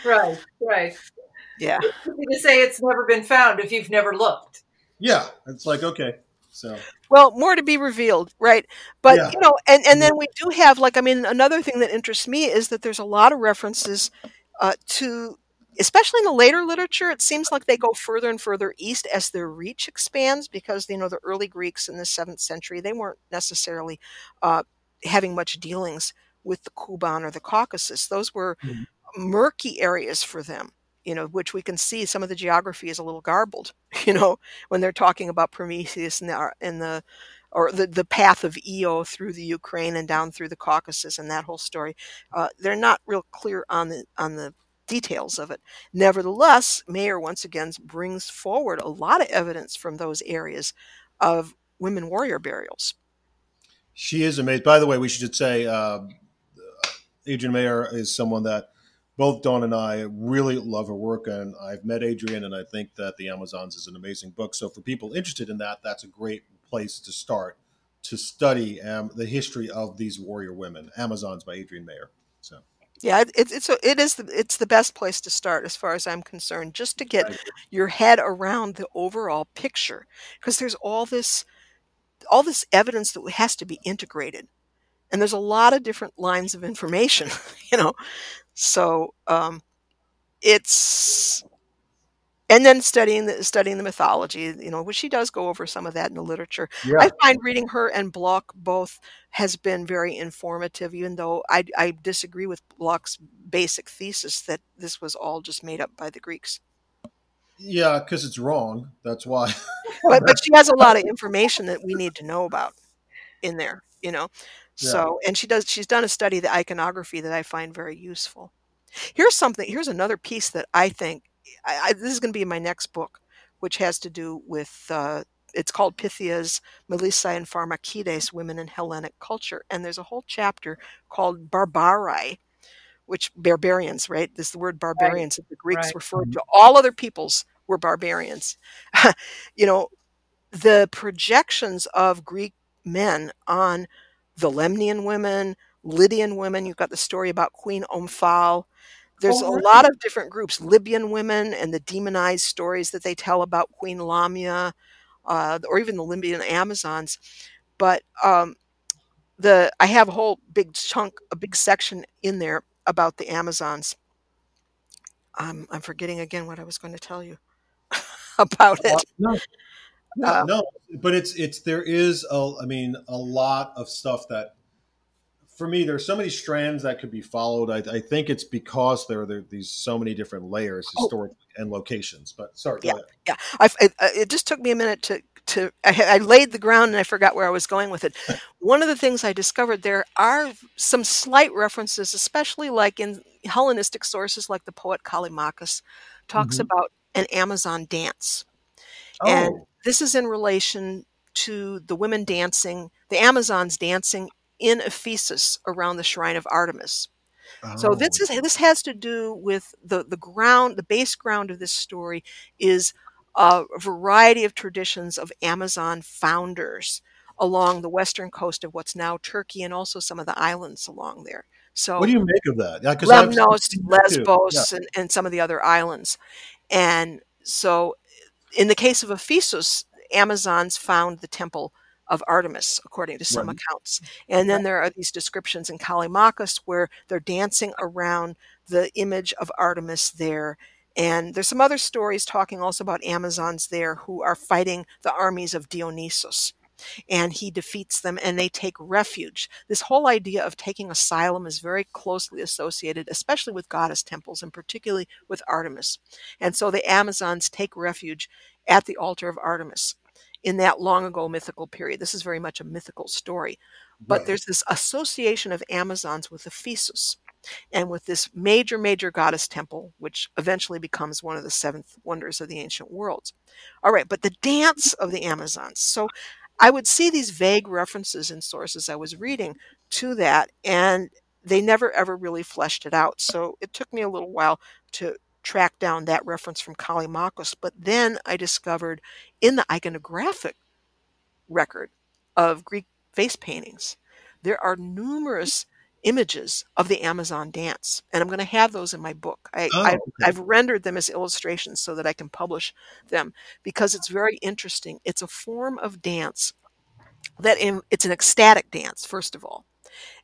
Right, right. Yeah. It's to say it's never been found if you've never looked. Yeah, it's like okay, So Well, more to be revealed, right? But Yeah. you know, and and then we do have like I mean, another thing that interests me is that there's a lot of references uh, to, especially in the later literature. It seems like they go further and further east as their reach expands because you know the early Greeks in the seventh century they weren't necessarily uh, having much dealings with the Kuban or the Caucasus. Those were Mhm. murky areas for them. You know, which we can see some of the geography is a little garbled. [LAUGHS] You know, when they're talking about Prometheus and the and the or the, the path of Io through the Ukraine and down through the Caucasus and that whole story. Uh, they're not real clear on the on the details of it. Nevertheless, Mayor once again brings forward a lot of evidence from those areas of women warrior burials. She is amazing. By the way, we should say uh, Adrienne Mayor is someone that both Dawn and I really love her work, and I've met Adrienne, and I think that The Amazons is an amazing book. So for people interested in that, that's a great place to start to study um, the history of these warrior women. Amazons by Adrienne Mayor. So Yeah, it's it's a, it is the, it's the best place to start as far as I'm concerned, just to get agree. your head around the overall picture, because there's all this all this evidence that has to be integrated, and there's a lot of different lines of information, [LAUGHS] you know. So um, it's and then studying the studying the mythology, you know, which she does go over some of that in the literature. yeah, I find reading her and Blok both has been very informative, even though I, I disagree with Blok's basic thesis that this was all just made up by the Greeks. yeah, because it's wrong. That's why. But, but [LAUGHS] she has a lot of information that we need to know about in there, you know. So, and she does, she's done a study of the iconography that I find very useful. Here's something, here's another piece that I think, I, I, this is going to be in my next book, which has to do with, uh, it's called Pythias, Melissa, and Pharmakides, Women in Hellenic Culture. And there's a whole chapter called Barbarai, which barbarians, right? This is the word barbarians that the Greeks right. referred to. All other peoples were barbarians. [LAUGHS] you know, the projections of Greek men on the Lemnian women, Lydian women. You've got the story about Queen Omphale. There's Oh, a lot of different groups, Libyan women, and the demonized stories that they tell about Queen Lamia, uh, or even the Libyan Amazons. But um, the I have a whole big chunk, a big section in there about the Amazons. Um, I'm forgetting again what I was going to tell you [LAUGHS] about it. no, no, Uh, no, but it's it's there is a I mean a lot of stuff that for me there's so many strands that could be followed. I, I think it's because there are there, these so many different layers, Oh. historic and locations. But sorry, Yeah. Yeah, I, it, it just took me a minute to to I, I laid the ground and I forgot where I was going with it. [LAUGHS] One of the things I discovered there are some slight references, especially like in Hellenistic sources, like the poet Callimachus talks Mhm. about an Amazon dance, and Oh, this is in relation to the women dancing, the Amazons dancing in Ephesus around the shrine of Artemis. So oh, this oh. is this has to do with the the ground, the base ground of this story is a variety of traditions of Amazon founders along the western coast of what's now Turkey and also some of the islands along there. So What do you make of that? Yeah, Lemnos, seen that too. Lesbos, and, and some of the other islands. And so, in the case of Ephesus, Amazons found the temple of Artemis, according to some Right. accounts. And then there are these descriptions in Callimachus where they're dancing around the image of Artemis there. And there's some other stories talking also about Amazons there who are fighting the armies of Dionysus and he defeats them and they take refuge. This whole idea of taking asylum is very closely associated, especially with goddess temples and particularly with Artemis. And so the Amazons take refuge at the altar of Artemis in that long ago mythical period. This is very much a mythical story. But Right. there's this association of Amazons with Ephesus and with this major, major goddess temple, which eventually becomes one of the seventh wonders of the ancient world. All right, but the dance of the Amazons. So I would see these vague references in sources I was reading to that, and they never ever really fleshed it out. So it took me a little while to track down that reference from Callimachus. But then I discovered in the iconographic record of Greek vase paintings, there are mm. numerous images of the Amazon dance, and I'm going to have those in my book. I, Oh, I've, okay. I've rendered them as illustrations so that I can publish them because it's very interesting. It's a form of dance that in, it's an ecstatic dance, first of all.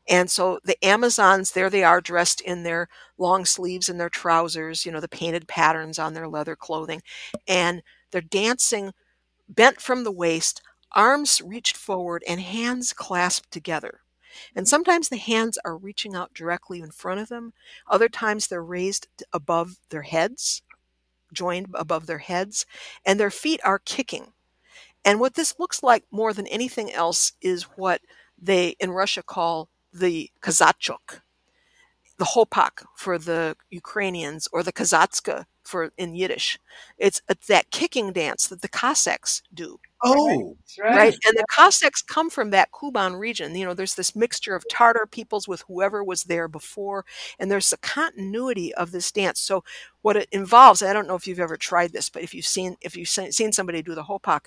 And so the Amazons, there they are dressed in their long sleeves and their trousers, you know, the painted patterns on their leather clothing. And they're dancing bent from the waist, arms reached forward, and hands clasped together. And sometimes the hands are reaching out directly in front of them. Other times they're raised above their heads, joined above their heads, and their feet are kicking. And what this looks like more than anything else is what they in Russia call the kazachok, the hopak for the Ukrainians, or the kazatska for in Yiddish. It's, it's that kicking dance that the Cossacks do Oh, right. right? And the Cossacks come from that Kuban region. You know, there's this mixture of Tartar peoples with whoever was there before, and there's a continuity of this dance. So, what it involves, I don't know if you've ever tried this, but if you've seen if you've seen seen somebody do the hopak,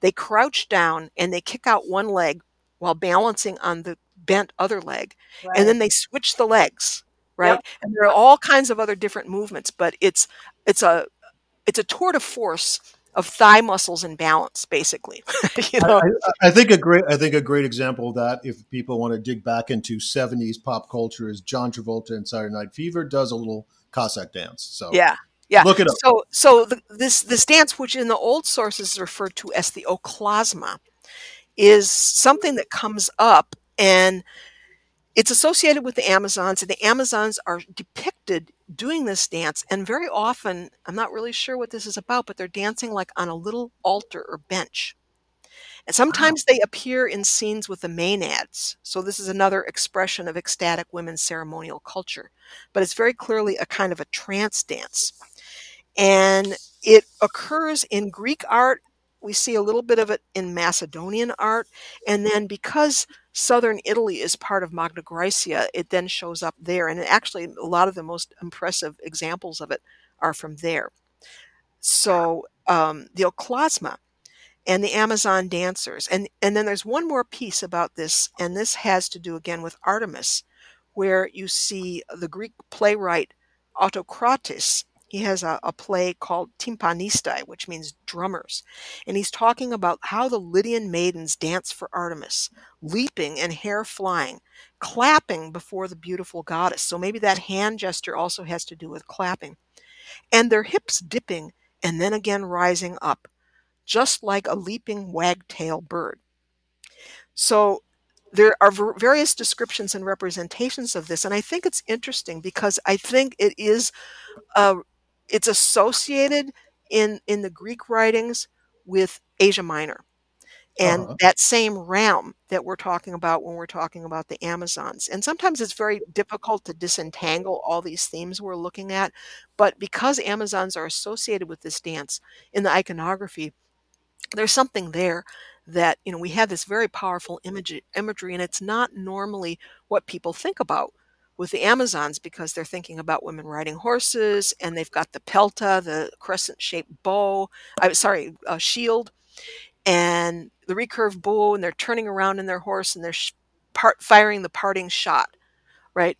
they crouch down and they kick out one leg while balancing on the bent other leg, Right. and then they switch the legs, right? Yep. And there are all kinds of other different movements, but it's it's a it's a tour de force of thigh muscles and balance, basically. [LAUGHS] you know, I, I- think a great I think a great example of that, if people want to dig back into '70s pop culture, is John Travolta in Saturday Night Fever does a little Cossack dance. So Yeah, yeah. look it up. So, so the, this this dance, which in the old sources is referred to as the oklasma, is something that comes up, and it's associated with the Amazons, and the Amazons are depicted doing this dance, and very often, I'm not really sure what this is about, but they're dancing like on a little altar or bench. And sometimes they appear in scenes with the maenads. So this is another expression of ecstatic women's ceremonial culture. But it's very clearly a kind of a trance dance. And it occurs in Greek art. We see a little bit of it in Macedonian art. And then because southern Italy is part of Magna Graecia, it then shows up there. And actually, a lot of the most impressive examples of it are from there. So um, the Oklasma and the Amazon dancers. And, and then there's one more piece about this, and this has to do again with Artemis, where you see the Greek playwright Autocrates. He has a, a play called Tympanistai, which means drummers. And he's talking about how the Lydian maidens dance for Artemis, leaping and hair flying, clapping before the beautiful goddess. So maybe that hand gesture also has to do with clapping. And their hips dipping and then again rising up just like a leaping wagtail bird. So there are various descriptions and representations of this, and I think it's interesting because I think it is uh, it's associated in in the Greek writings with Asia Minor. And Uh-huh. that same realm that we're talking about when we're talking about the Amazons. And sometimes it's very difficult to disentangle all these themes we're looking at. But because Amazons are associated with this dance in the iconography, there's something there that you know we have this very powerful image, imagery and it's not normally what people think about with the amazons because they're thinking about women riding horses and they've got the pelta the crescent shaped bow i'm sorry uh, shield and the recurved bow and they're turning around in their horse and they're sh- part, firing the parting shot right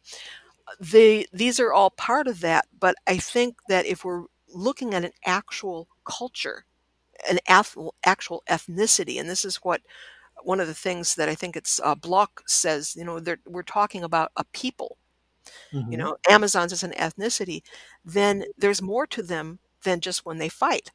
the these are all part of that but i think that if we're looking at an actual culture an actual ethnicity, and this is what one of the things that I think it's uh, Blok says. You know, we're talking about a people. Mhm. You know, Amazons as an ethnicity. Then there's more to them than just when they fight.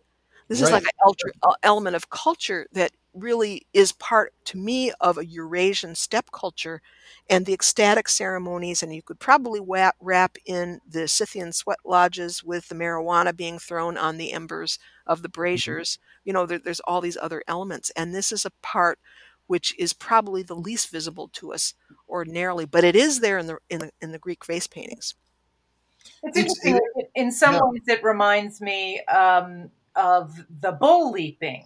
This is like an elter- uh, element of culture that really is part, to me, of a Eurasian steppe culture and the ecstatic ceremonies. And you could probably wa- wrap in the Scythian sweat lodges with the marijuana being thrown on the embers of the braziers. You know, there, there's all these other elements. And this is a part which is probably the least visible to us ordinarily, but it is there in the in the, in the Greek vase paintings. It's It's- interesting. In some yeah. ways, it reminds me um, of the bull leaping,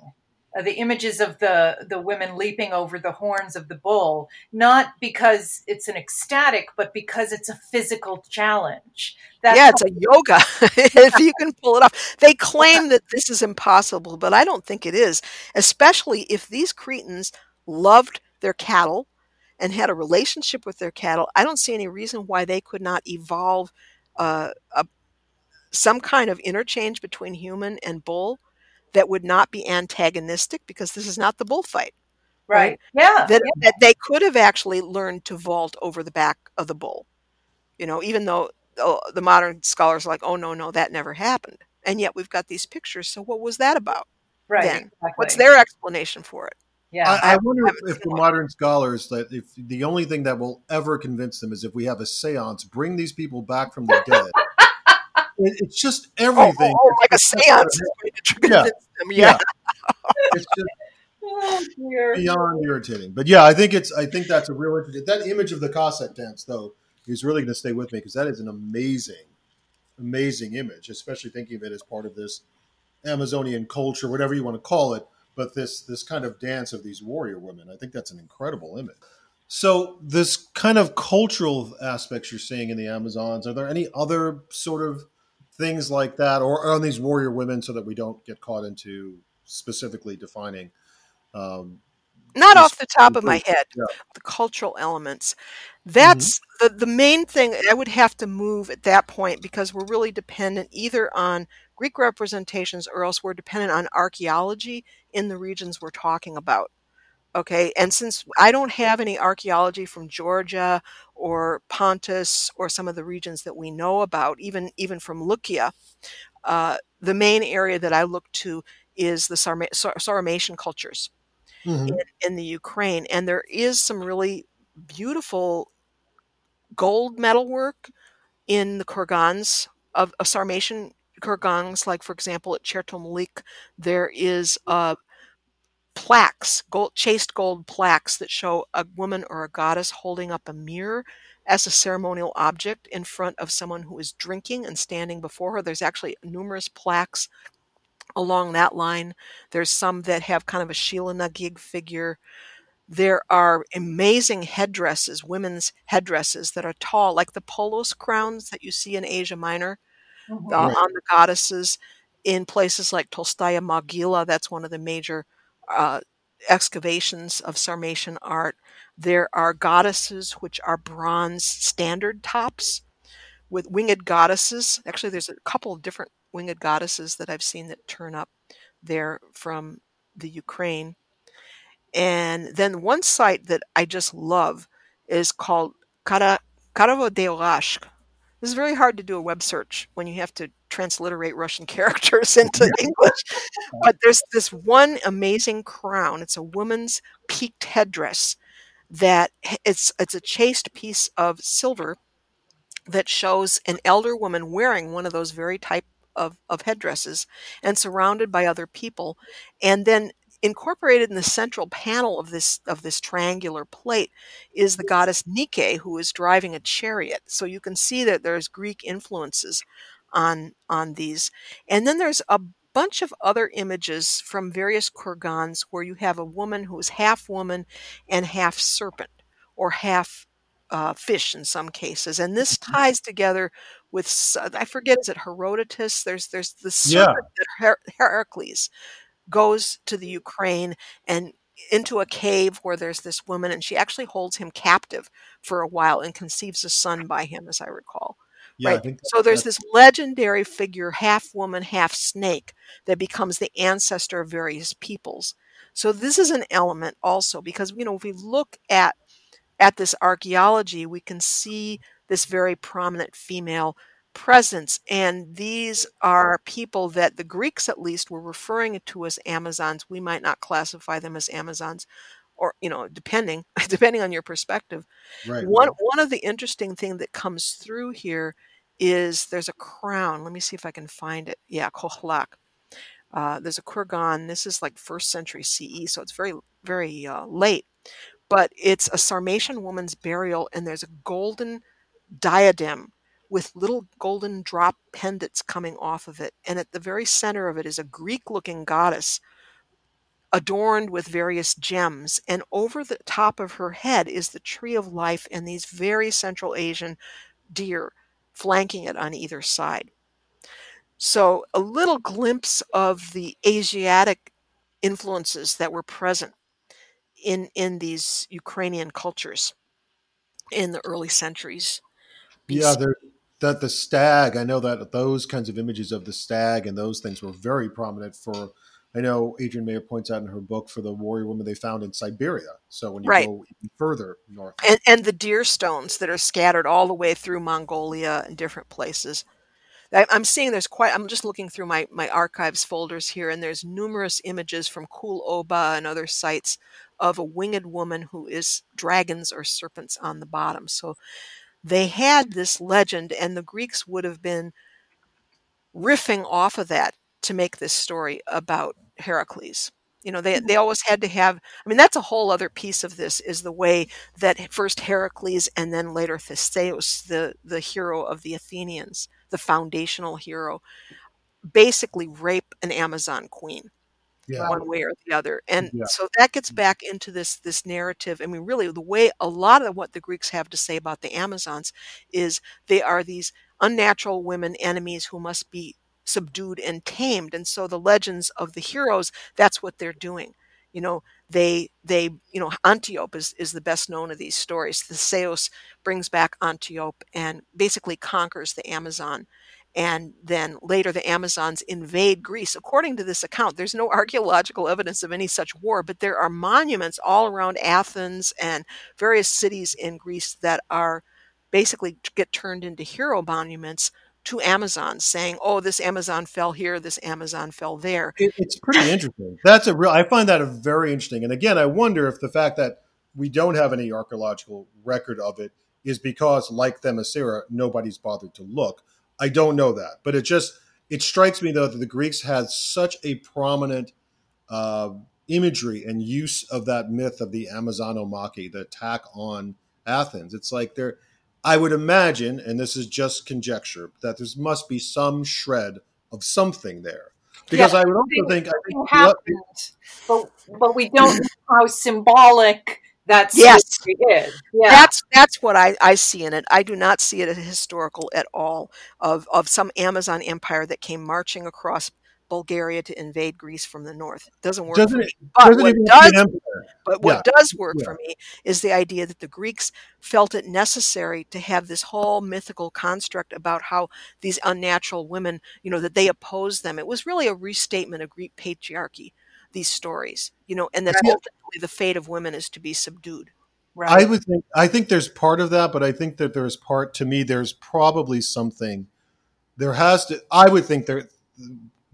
uh, the images of the the women leaping over the horns of the bull, not because it's an ecstatic, but because it's a physical challenge. That's yeah, it's a yoga. [LAUGHS] if you can pull it off. They claim that this is impossible, but I don't think it is, especially if these Cretans loved their cattle and had a relationship with their cattle, I don't see any reason why they could not evolve uh, a, some kind of interchange between human and bull that would not be antagonistic because this is not the bullfight. Right. Right. Yeah. That, that they could have actually learned to vault over the back of the bull. You know, even though oh, the modern scholars are like, oh, no, no, that never happened. And yet we've got these pictures. So what was that about? right. then. Exactly. What's their explanation for it? Yeah. I, I wonder if, if the modern scholars that if the only thing that will ever convince them is if we have a séance, bring these people back from the dead. [LAUGHS] It- it's just Oh, everything. oh, oh, like a seance is going to convince them. Yeah. It's just [LAUGHS] Oh, beyond irritating. But yeah, I think it's I think that's a real interesting. That image of the Cossack dance though is really going to stay with me because that is an amazing, amazing image, especially thinking of it as part of this Amazonian culture, whatever you want to call it. But this this kind of dance of these warrior women, I think that's an incredible image. So this kind of cultural aspects you're seeing in the Amazons, are there any other sort of things like that, or on these warrior women, so that we don't get caught into specifically defining? Um, Not off the top of my head, yeah. the cultural elements. That's the, the main thing I would have to move at that point because we're really dependent either on Greek representations or else we're dependent on archaeology in the regions we're talking about. Okay, and since I don't have any archaeology from Georgia or Pontus or some of the regions that we know about, even even from Lycia, uh, the main area that I look to is the Sarma- Sar- Sarmatian cultures mhm. in, in the Ukraine, and there is some really beautiful gold metalwork in the kurgans of, of Sarmatian kurgans. Like for example, at Chertomlik, there is uh, plaques, gold, chased gold plaques that show a woman or a goddess holding up a mirror as a ceremonial object in front of someone who is drinking and standing before her. There's actually numerous plaques along that line. There's some that have kind of a Sheela na gig figure. There are amazing headdresses, women's headdresses that are tall, like the polos crowns that you see in Asia Minor Mhm. uh, Right. on the goddesses in places like Tolstaya Mogila. That's one of the major uh, excavations of Sarmatian art. There are goddesses which are bronze standard tops with winged goddesses. Actually, there's a couple of different winged goddesses that I've seen that turn up there from the Ukraine. And then one site that I just love is called Kara, Karagodeuashkh. This is very hard to do a web search when you have to transliterate Russian [LAUGHS] characters into English. But there's this one amazing crown. It's a woman's peaked headdress that it's it's a chased piece of silver that shows an elder woman wearing one of those very type of, of headdresses and surrounded by other people and then incorporated in the central panel of this of this triangular plate is the goddess Nike who is driving a chariot. So you can see that there's Greek influences on on these. And then there's a bunch of other images from various kurgans where you have a woman who is half woman and half serpent or half uh, fish in some cases, and this ties together with I forget is it Herodotus? There's there's the Yeah. serpent that Her- Heracles goes to the Ukraine and into a cave where there's this woman, and she actually holds him captive for a while and conceives a son by him, as I recall. Yeah, right. So there's this legendary figure, half woman, half snake, that becomes the ancestor of various peoples. So this is an element also because you know if we look at at this archaeology, we can see this very prominent female presence, and these are people that the Greeks at least were referring to as Amazons. We might not classify them as Amazons, or you know, depending [LAUGHS] depending on your perspective. right. One right. one of the interesting thing that comes through here is there's a crown. Let me see if I can find it. Yeah, Khokhlach. Uh, there's a kurgan. This is like first century CE, so it's very very uh, late. But it's a Sarmatian woman's burial, and there's a golden diadem with little golden drop pendants coming off of it. And at the very center of it is a Greek looking goddess adorned with various gems. And over the top of her head is the tree of life and these very Central Asian deer flanking it on either side. So, a little glimpse of the Asiatic influences that were present in in these Ukrainian cultures in the early centuries. Yeah, there that the stag. I know that those kinds of images of the stag and those things were very prominent for. I know Adrienne Mayor points out in her book for the warrior women they found in Siberia. So when you Right. go further north, and and the deer stones that are scattered all the way through Mongolia and different places. I'm seeing there's quite. I'm just looking through my my archives folders here, and there's numerous images from Kul Oba and other sites of a winged woman who is dragons or serpents on the bottom. So they had this legend, and the Greeks would have been riffing off of that to make this story about Heracles. You know, they mm-hmm. they always had to have. I mean, that's a whole other piece of this is the way that first Heracles and then later Theseus, the the hero of the Athenians, the foundational hero, basically rape an Amazon queen yeah, one way or the other. And Yeah. so that gets mm. back into this this narrative. I mean, really, the way a lot of what the Greeks have to say about the Amazons is they are these unnatural women enemies who must be subdued and tamed. And so the legends of the heroes, that's what they're doing. You know, they they you know Antiope is, is the best known of these stories. Theseus brings back Antiope and basically conquers the Amazon and then later the Amazons invade Greece. According to this account, there's no [LAUGHS] archaeological evidence of any such war, but there are monuments all around Athens and various cities in Greece that are basically get turned into hero monuments to Amazons, saying, "Oh, this Amazon fell here, this Amazon fell there." It, it's [LAUGHS] pretty interesting. That's a real. I find that a very interesting. And again, I wonder if the fact that we don't have any archaeological record of it is because, like Themyscira, nobody's bothered to look. I don't know that, but it just it strikes me though that the Greeks had such a prominent uh, imagery and use of that myth of the Amazonomachy, the attack on Athens. It's like they're. I would imagine, and this is just conjecture, that there must be some shred of something there. Because Yeah, I would also think, I think happened, but but we don't know how symbolic that Yes. story is. Yeah, That's that's what I, I see in it. I do not see it as historical at all of, of some Amazon empire that came marching across Bulgaria to invade Greece from the north. It doesn't work doesn't for it, me. But what even have to does be an empire. But what Yeah. does work Yeah. for me is the idea that the Greeks felt it necessary to have this whole mythical construct about how these unnatural women, you know, that they opposed them. It was really a restatement of Greek patriarchy, these stories, you know, and that Yeah. ultimately the fate of women is to be subdued. right. I would think I think there's part of that, but I think that there's part to me. There's probably something. There has to. I would think there,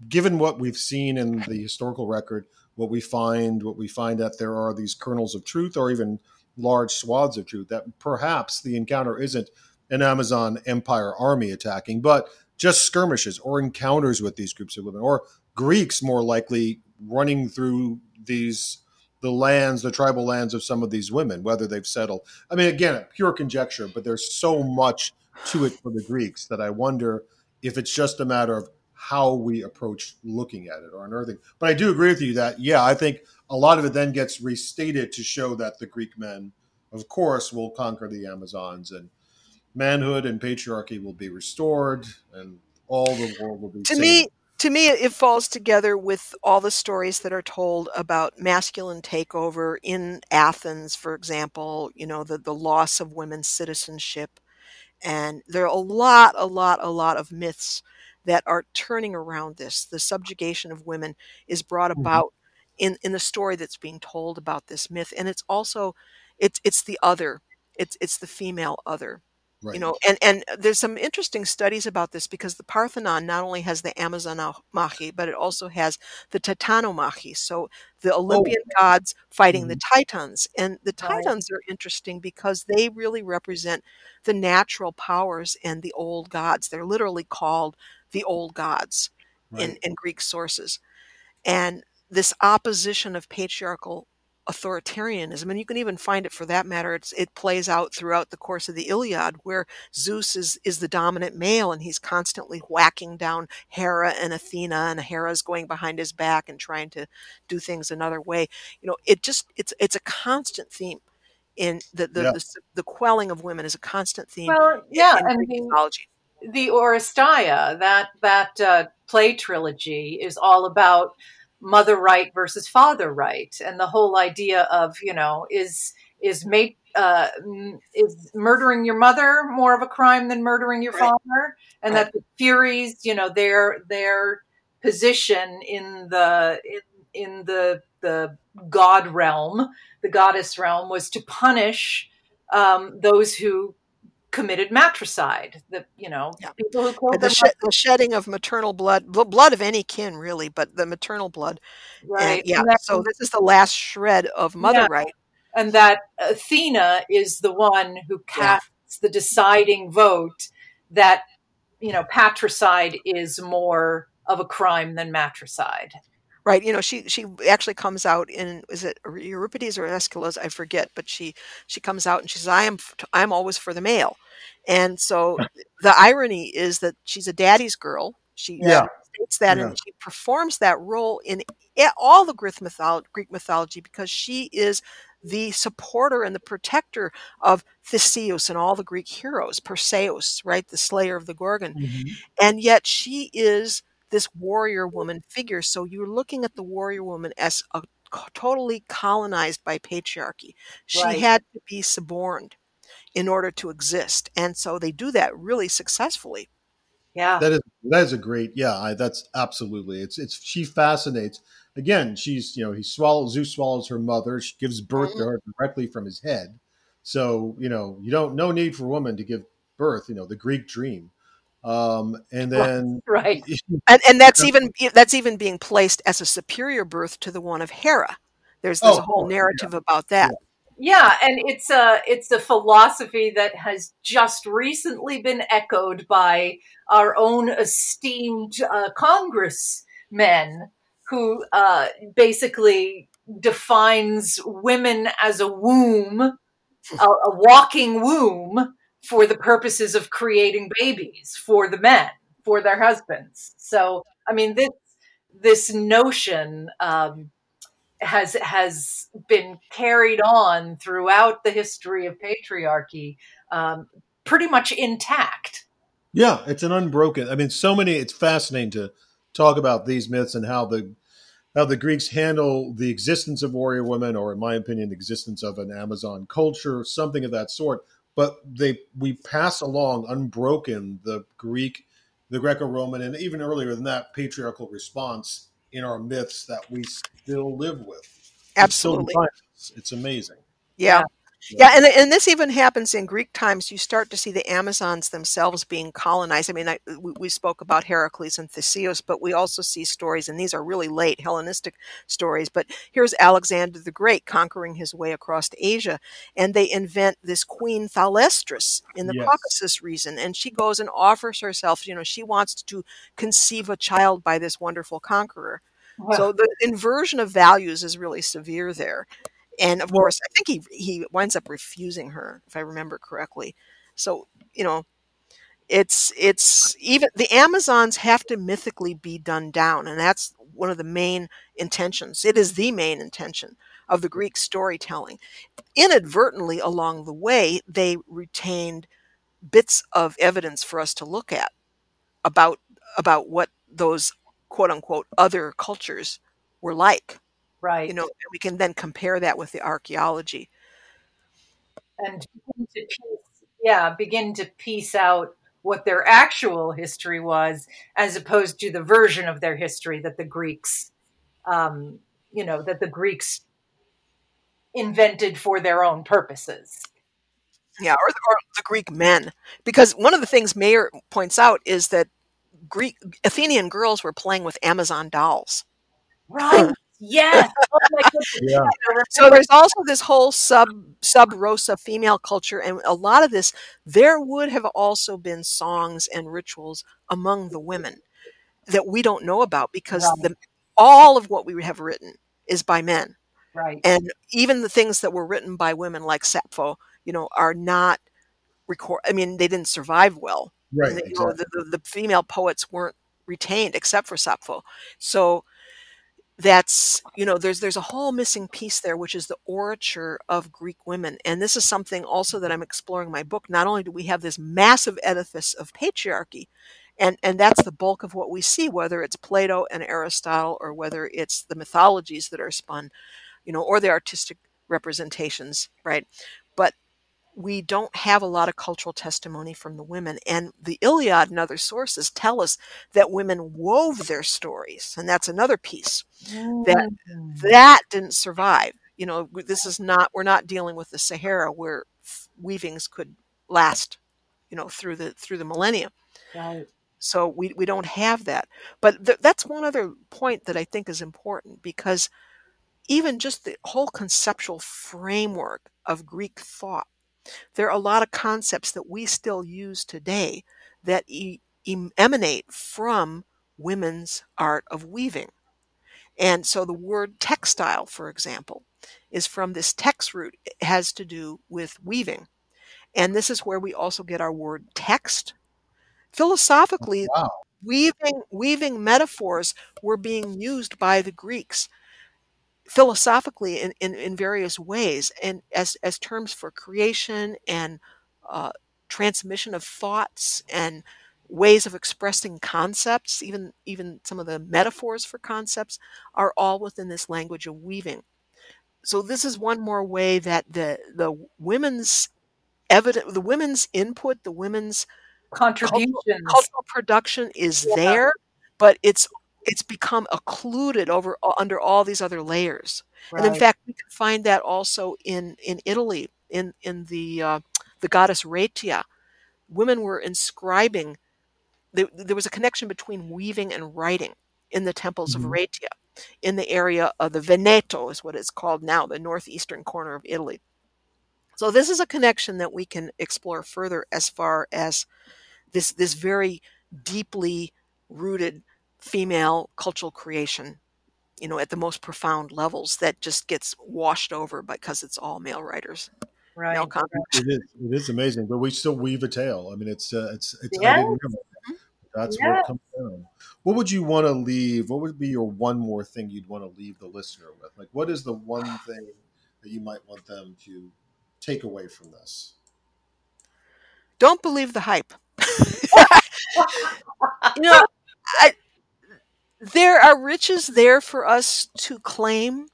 given what we've seen in the historical record, what we find, what we find that there are these kernels of truth, or even large swaths of truth. That perhaps the encounter isn't an Amazon Empire army attacking, but just skirmishes or encounters with these groups of women, or Greeks more likely running through these the lands, the tribal lands of some of these women, whether they've settled. I mean, again, pure conjecture, but there's so much to it for the Greeks that I wonder if it's just a matter of how we approach looking at it or unearthing. But I do agree with you that, yeah, I think a lot of it then gets restated to show that the Greek men, of course, will conquer the Amazons and manhood and patriarchy will be restored and all the world will be to saved. me to me it falls together with all the stories that are told about masculine takeover in athens for example you know the, the loss of women's citizenship. And there are a lot a lot a lot of myths that are turning around this. The subjugation of women is brought Mhm. about in in the story that's being told about this myth. And it's also it's it's the other. It's it's the female other right. you know and and there's some interesting studies about this because the parthenon not only has the amazonomachy ah, but it also has the titanomachy so the oh. olympian gods fighting the mm-hmm. titans and the Right. titans are interesting because they really represent the natural powers and the old gods. They're literally called the old gods in, in greek sources. And this opposition of patriarchal authoritarianism and you can even find it for that matter it's, it plays out throughout the course of the iliad where zeus is, is the dominant male and he's constantly whacking down hera and athena and hera's going behind his back and trying to do things another way you know it just it's it's a constant theme in the the, Yeah. the, the quelling of women is a constant theme well, yeah, in and Greek the, mythology the Oresteia, that that uh, play trilogy is all about mother right versus father right, and the whole idea of you know is is mate uh, is murdering your mother more of a crime than murdering your Right. father, and Right. that the Furies, you know, their their position in the in, in the the god realm, the goddess realm, was to punish um, those who committed matricide. The you know Yeah. people who killed the, she- the shedding of maternal blood, bl- blood of any kin, really, but the maternal blood. And right? yeah. And that- So this is the last shred of mother Yeah. right. and that Athena is the one who casts the deciding vote that you know patricide is more of a crime than matricide. Right. You know, she she actually comes out in is it Euripides or Aeschylus? I forget, but she she comes out and she says, "I am I'm always for the male," and so [LAUGHS] the irony is that she's a daddy's girl. She Yeah. states that, Yeah. and she performs that role in all the Greek mythology, Greek mythology because she is the supporter and the protector of Theseus and all the Greek heroes, Perseus, right, the slayer of the Gorgon mm-hmm. and yet she is this warrior woman figure so you're looking at the warrior woman as a totally colonized by patriarchy she Right. had to be suborned in order to exist and so they do that really successfully Yeah, That is that is a great yeah. I, that's absolutely it's it's she fascinates. Again, she's you know he swallows Zeus swallows her mother. She gives birth to mm-hmm. her directly from his head. So you know you don't no need for a woman to give birth. You know the Greek dream, um, and then [LAUGHS] right. [LAUGHS] and, and that's even that's even being placed as a superior birth to the one of hera. There's, there's Oh, a whole narrative about that. Yeah, and it's a it's a philosophy that has just recently been echoed by our own esteemed uh, congressmen, who uh, basically defines women as a womb, a, a walking womb, for the purposes of creating babies for the men, for their husbands. So, I mean, this this notion. Um, has has been carried on throughout the history of patriarchy, um, pretty much intact. Yeah, it's an unbroken. I mean, so many. It's fascinating to talk about these myths and how the how the Greeks handle the existence of warrior women, or in my opinion, the existence of an Amazon culture, something of that sort. But they we pass along unbroken the Greek, the Greco-Roman, and even earlier than that, patriarchal response in our myths that we still live with. Absolutely. It's amazing. yeah yeah and, and this even happens in greek times you start to see the amazons themselves being colonized i mean I, we, we spoke about heracles and theseus but we also see stories and these are really late hellenistic stories but here's alexander the great conquering his way across to asia and they invent this queen thalestris in the Yes. caucasus region and she goes and offers herself you know she wants to conceive a child by this wonderful conqueror so the inversion of values is really severe there. And of course, I think he he winds up refusing her, if I remember correctly. So, you know, it's it's even the Amazons have to mythically be done down, and that's one of the main intentions. It is the main intention of the Greek storytelling. Inadvertently along the way, they retained bits of evidence for us to look at about about what those quote unquote other cultures were like right. you know we can then compare that with the archaeology and begin to piece, yeah, begin to piece out what their actual history was, as opposed to the version of their history that the Greeks, um, you know, that the Greeks invented for their own purposes. yeah or, or the greek men because one of the things Mayor points out is that greek athenian girls were playing with amazon dolls Right. Yes. Oh my. [LAUGHS] Yeah. so there's also this whole sub sub rosa female culture and a lot of this there would have also been songs and rituals among the women that we don't know about because Right. the all of what we have written is by men Right. and even the things that were written by women like Sappho, you know, are not record. I mean, they didn't survive well. Right. And, you know, the, the, the female poets weren't retained except for Sappho. So that's you know, there's there's a whole missing piece there, which is the orature of Greek women, and this is something also that I'm exploring in my book. Not only do we have this massive edifice of patriarchy, and and that's the bulk of what we see whether it's plato and aristotle or whether it's the mythologies that are spun you know or the artistic representations right we don't have a lot of cultural testimony from the women and the iliad and other sources tell us that women wove their stories and that's another piece that Mm. that didn't survive you know this is not we're not dealing with the sahara where weavings could last you know through the through the millennia Right. so we, we don't have that but th- that's one other point that i think is important because even just the whole conceptual framework of greek thought there are a lot of concepts that we still use today that e- emanate from women's art of weaving. And so the word textile for example is from this text root it has to do with weaving. And this is where we also get our word text. Oh, Philosophically Wow. weaving weaving metaphors were being used by the greeks philosophically in, in, in various ways and as, as terms for creation and uh, transmission of thoughts and ways of expressing concepts even even some of the metaphors for concepts are all within this language of weaving so this is one more way that the the women's evident the women's input the women's Contributions. cultural production is Yeah. there, but it's it's become occluded over under all these other layers. And in fact, we can find that also in in Italy, in in the uh, the goddess Reitia. Women were inscribing. There, there was a connection between weaving and writing in the temples Mhm. of Reitia, in the area of the Veneto, is what it's called now, the northeastern corner of Italy. So this is a connection that we can explore further as far as this this very deeply rooted female cultural creation you know at the most profound levels that just gets washed over because it's all male writers right. male contributors. It is. It is amazing, but we still weave a tale. I mean, it's uh, it's it's. I Yes. didn't. That's where Yes. it comes down. What would you want to leave? What would be your one more thing you'd want to leave the listener with? Like, what is the one [SIGHS] thing that you might want them to take away from this? don't believe the hype [LAUGHS] you know I, there are riches there for us to claim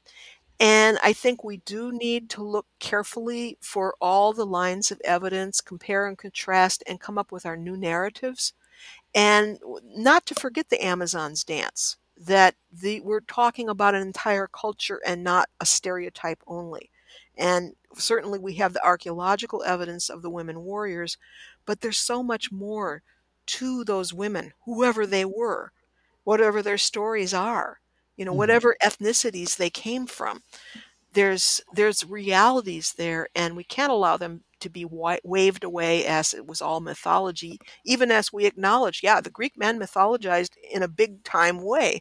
and i think we do need to look carefully for all the lines of evidence compare and contrast and come up with our new narratives. And not to forget the amazon's dance that the we're talking about an entire culture and not a stereotype only. And certainly we have the archaeological evidence of the women warriors but there's so much more to those women whoever they were whatever their stories are you know Mhm. whatever ethnicities they came from there's there's realities there and we can't allow them to be wi- waved away as it was all mythology even as we acknowledge yeah the greek men mythologized in a big time way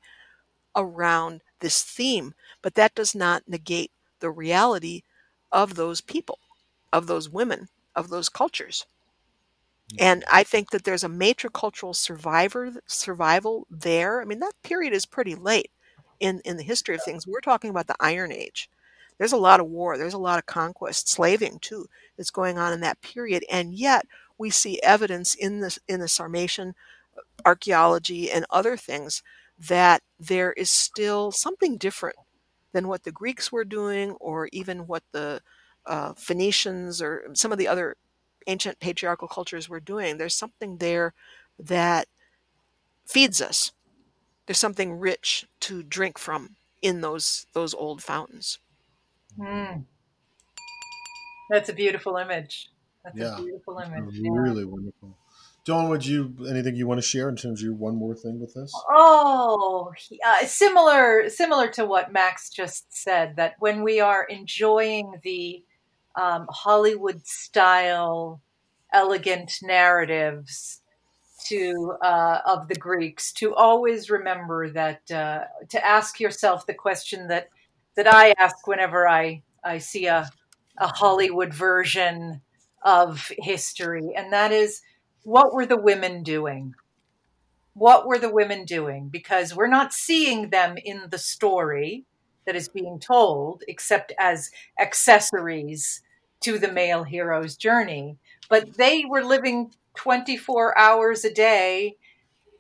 around this theme but that does not negate the reality of those people of those women of those cultures and I think that there's a matricultural survivor survival there. I mean, that period is pretty late in, in the history of things. We're talking about the Iron Age. There's a lot of war, there's a lot of conquest, slaving too, that's going on in that period. And yet we see evidence in the in the Sarmatian archaeology and other things that there is still something different than what the Greeks were doing or even what the uh, Phoenicians or some of the other ancient patriarchal cultures were doing. There's something there that feeds us. There's something rich to drink from in those those old fountains. Mm. That's a beautiful image. That's Yeah. a beautiful image. yeah. Really wonderful. Dawn, would you anything you want to share in terms of your one more thing with this? Oh, uh, similar similar to what Max just said. That when we are enjoying the um, Hollywood style, elegant narratives to uh, of the Greeks, to always remember that uh, to ask yourself the question that that I ask whenever I I see a a Hollywood version of history, and that is, what were the women doing? what were the women doing? Because we're not seeing them in the story that is being told, except as accessories to the male hero's journey. But they were living 24 hours a day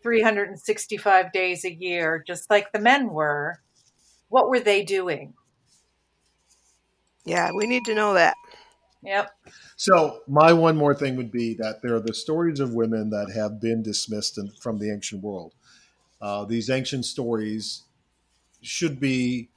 365 days a year, just like the men were, what were they doing? Yeah, we need to know that. Yep. So my one more thing would be that there are the stories of women that have been dismissed in, from the ancient world. Uh, these ancient stories should be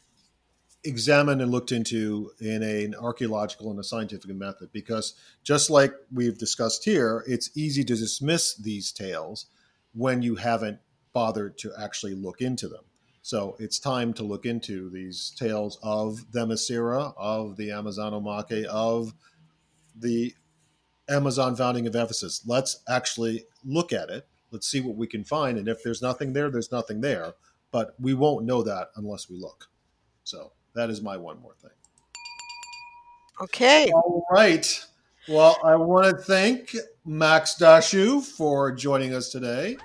examined and looked into in a, an archaeological and a scientific method because just like we've discussed here, it's easy to dismiss these tales when you haven't bothered to actually look into them. So it's time to look into these tales of Themyscira, of the Amazonomachy, of the Amazon founding of Ephesus. Let's actually look at it. Let's see what we can find. And if there's nothing there, there's nothing there. But we won't know that unless we look. So that is my one more thing. Okay. All right. Well, I want to thank Max Dashu for joining us today.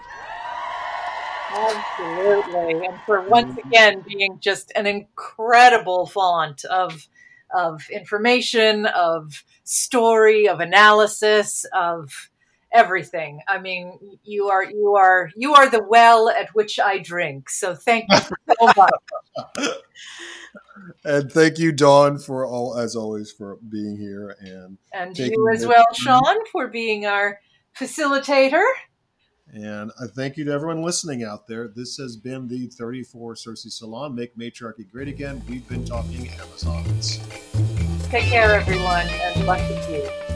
Absolutely. And for once again being just an incredible font of of information, of story, of analysis, of everything. I mean, you are you are you are the well at which I drink. So thank you so [LAUGHS] much. and thank you, Dawn, for all as always for being here and And you as well. Sean, for being our facilitator. And I thank you to everyone listening out there. This has been the 34 Cersei Salon. Make matriarchy great again. We've been talking Amazons. Take care, everyone, and blessed you.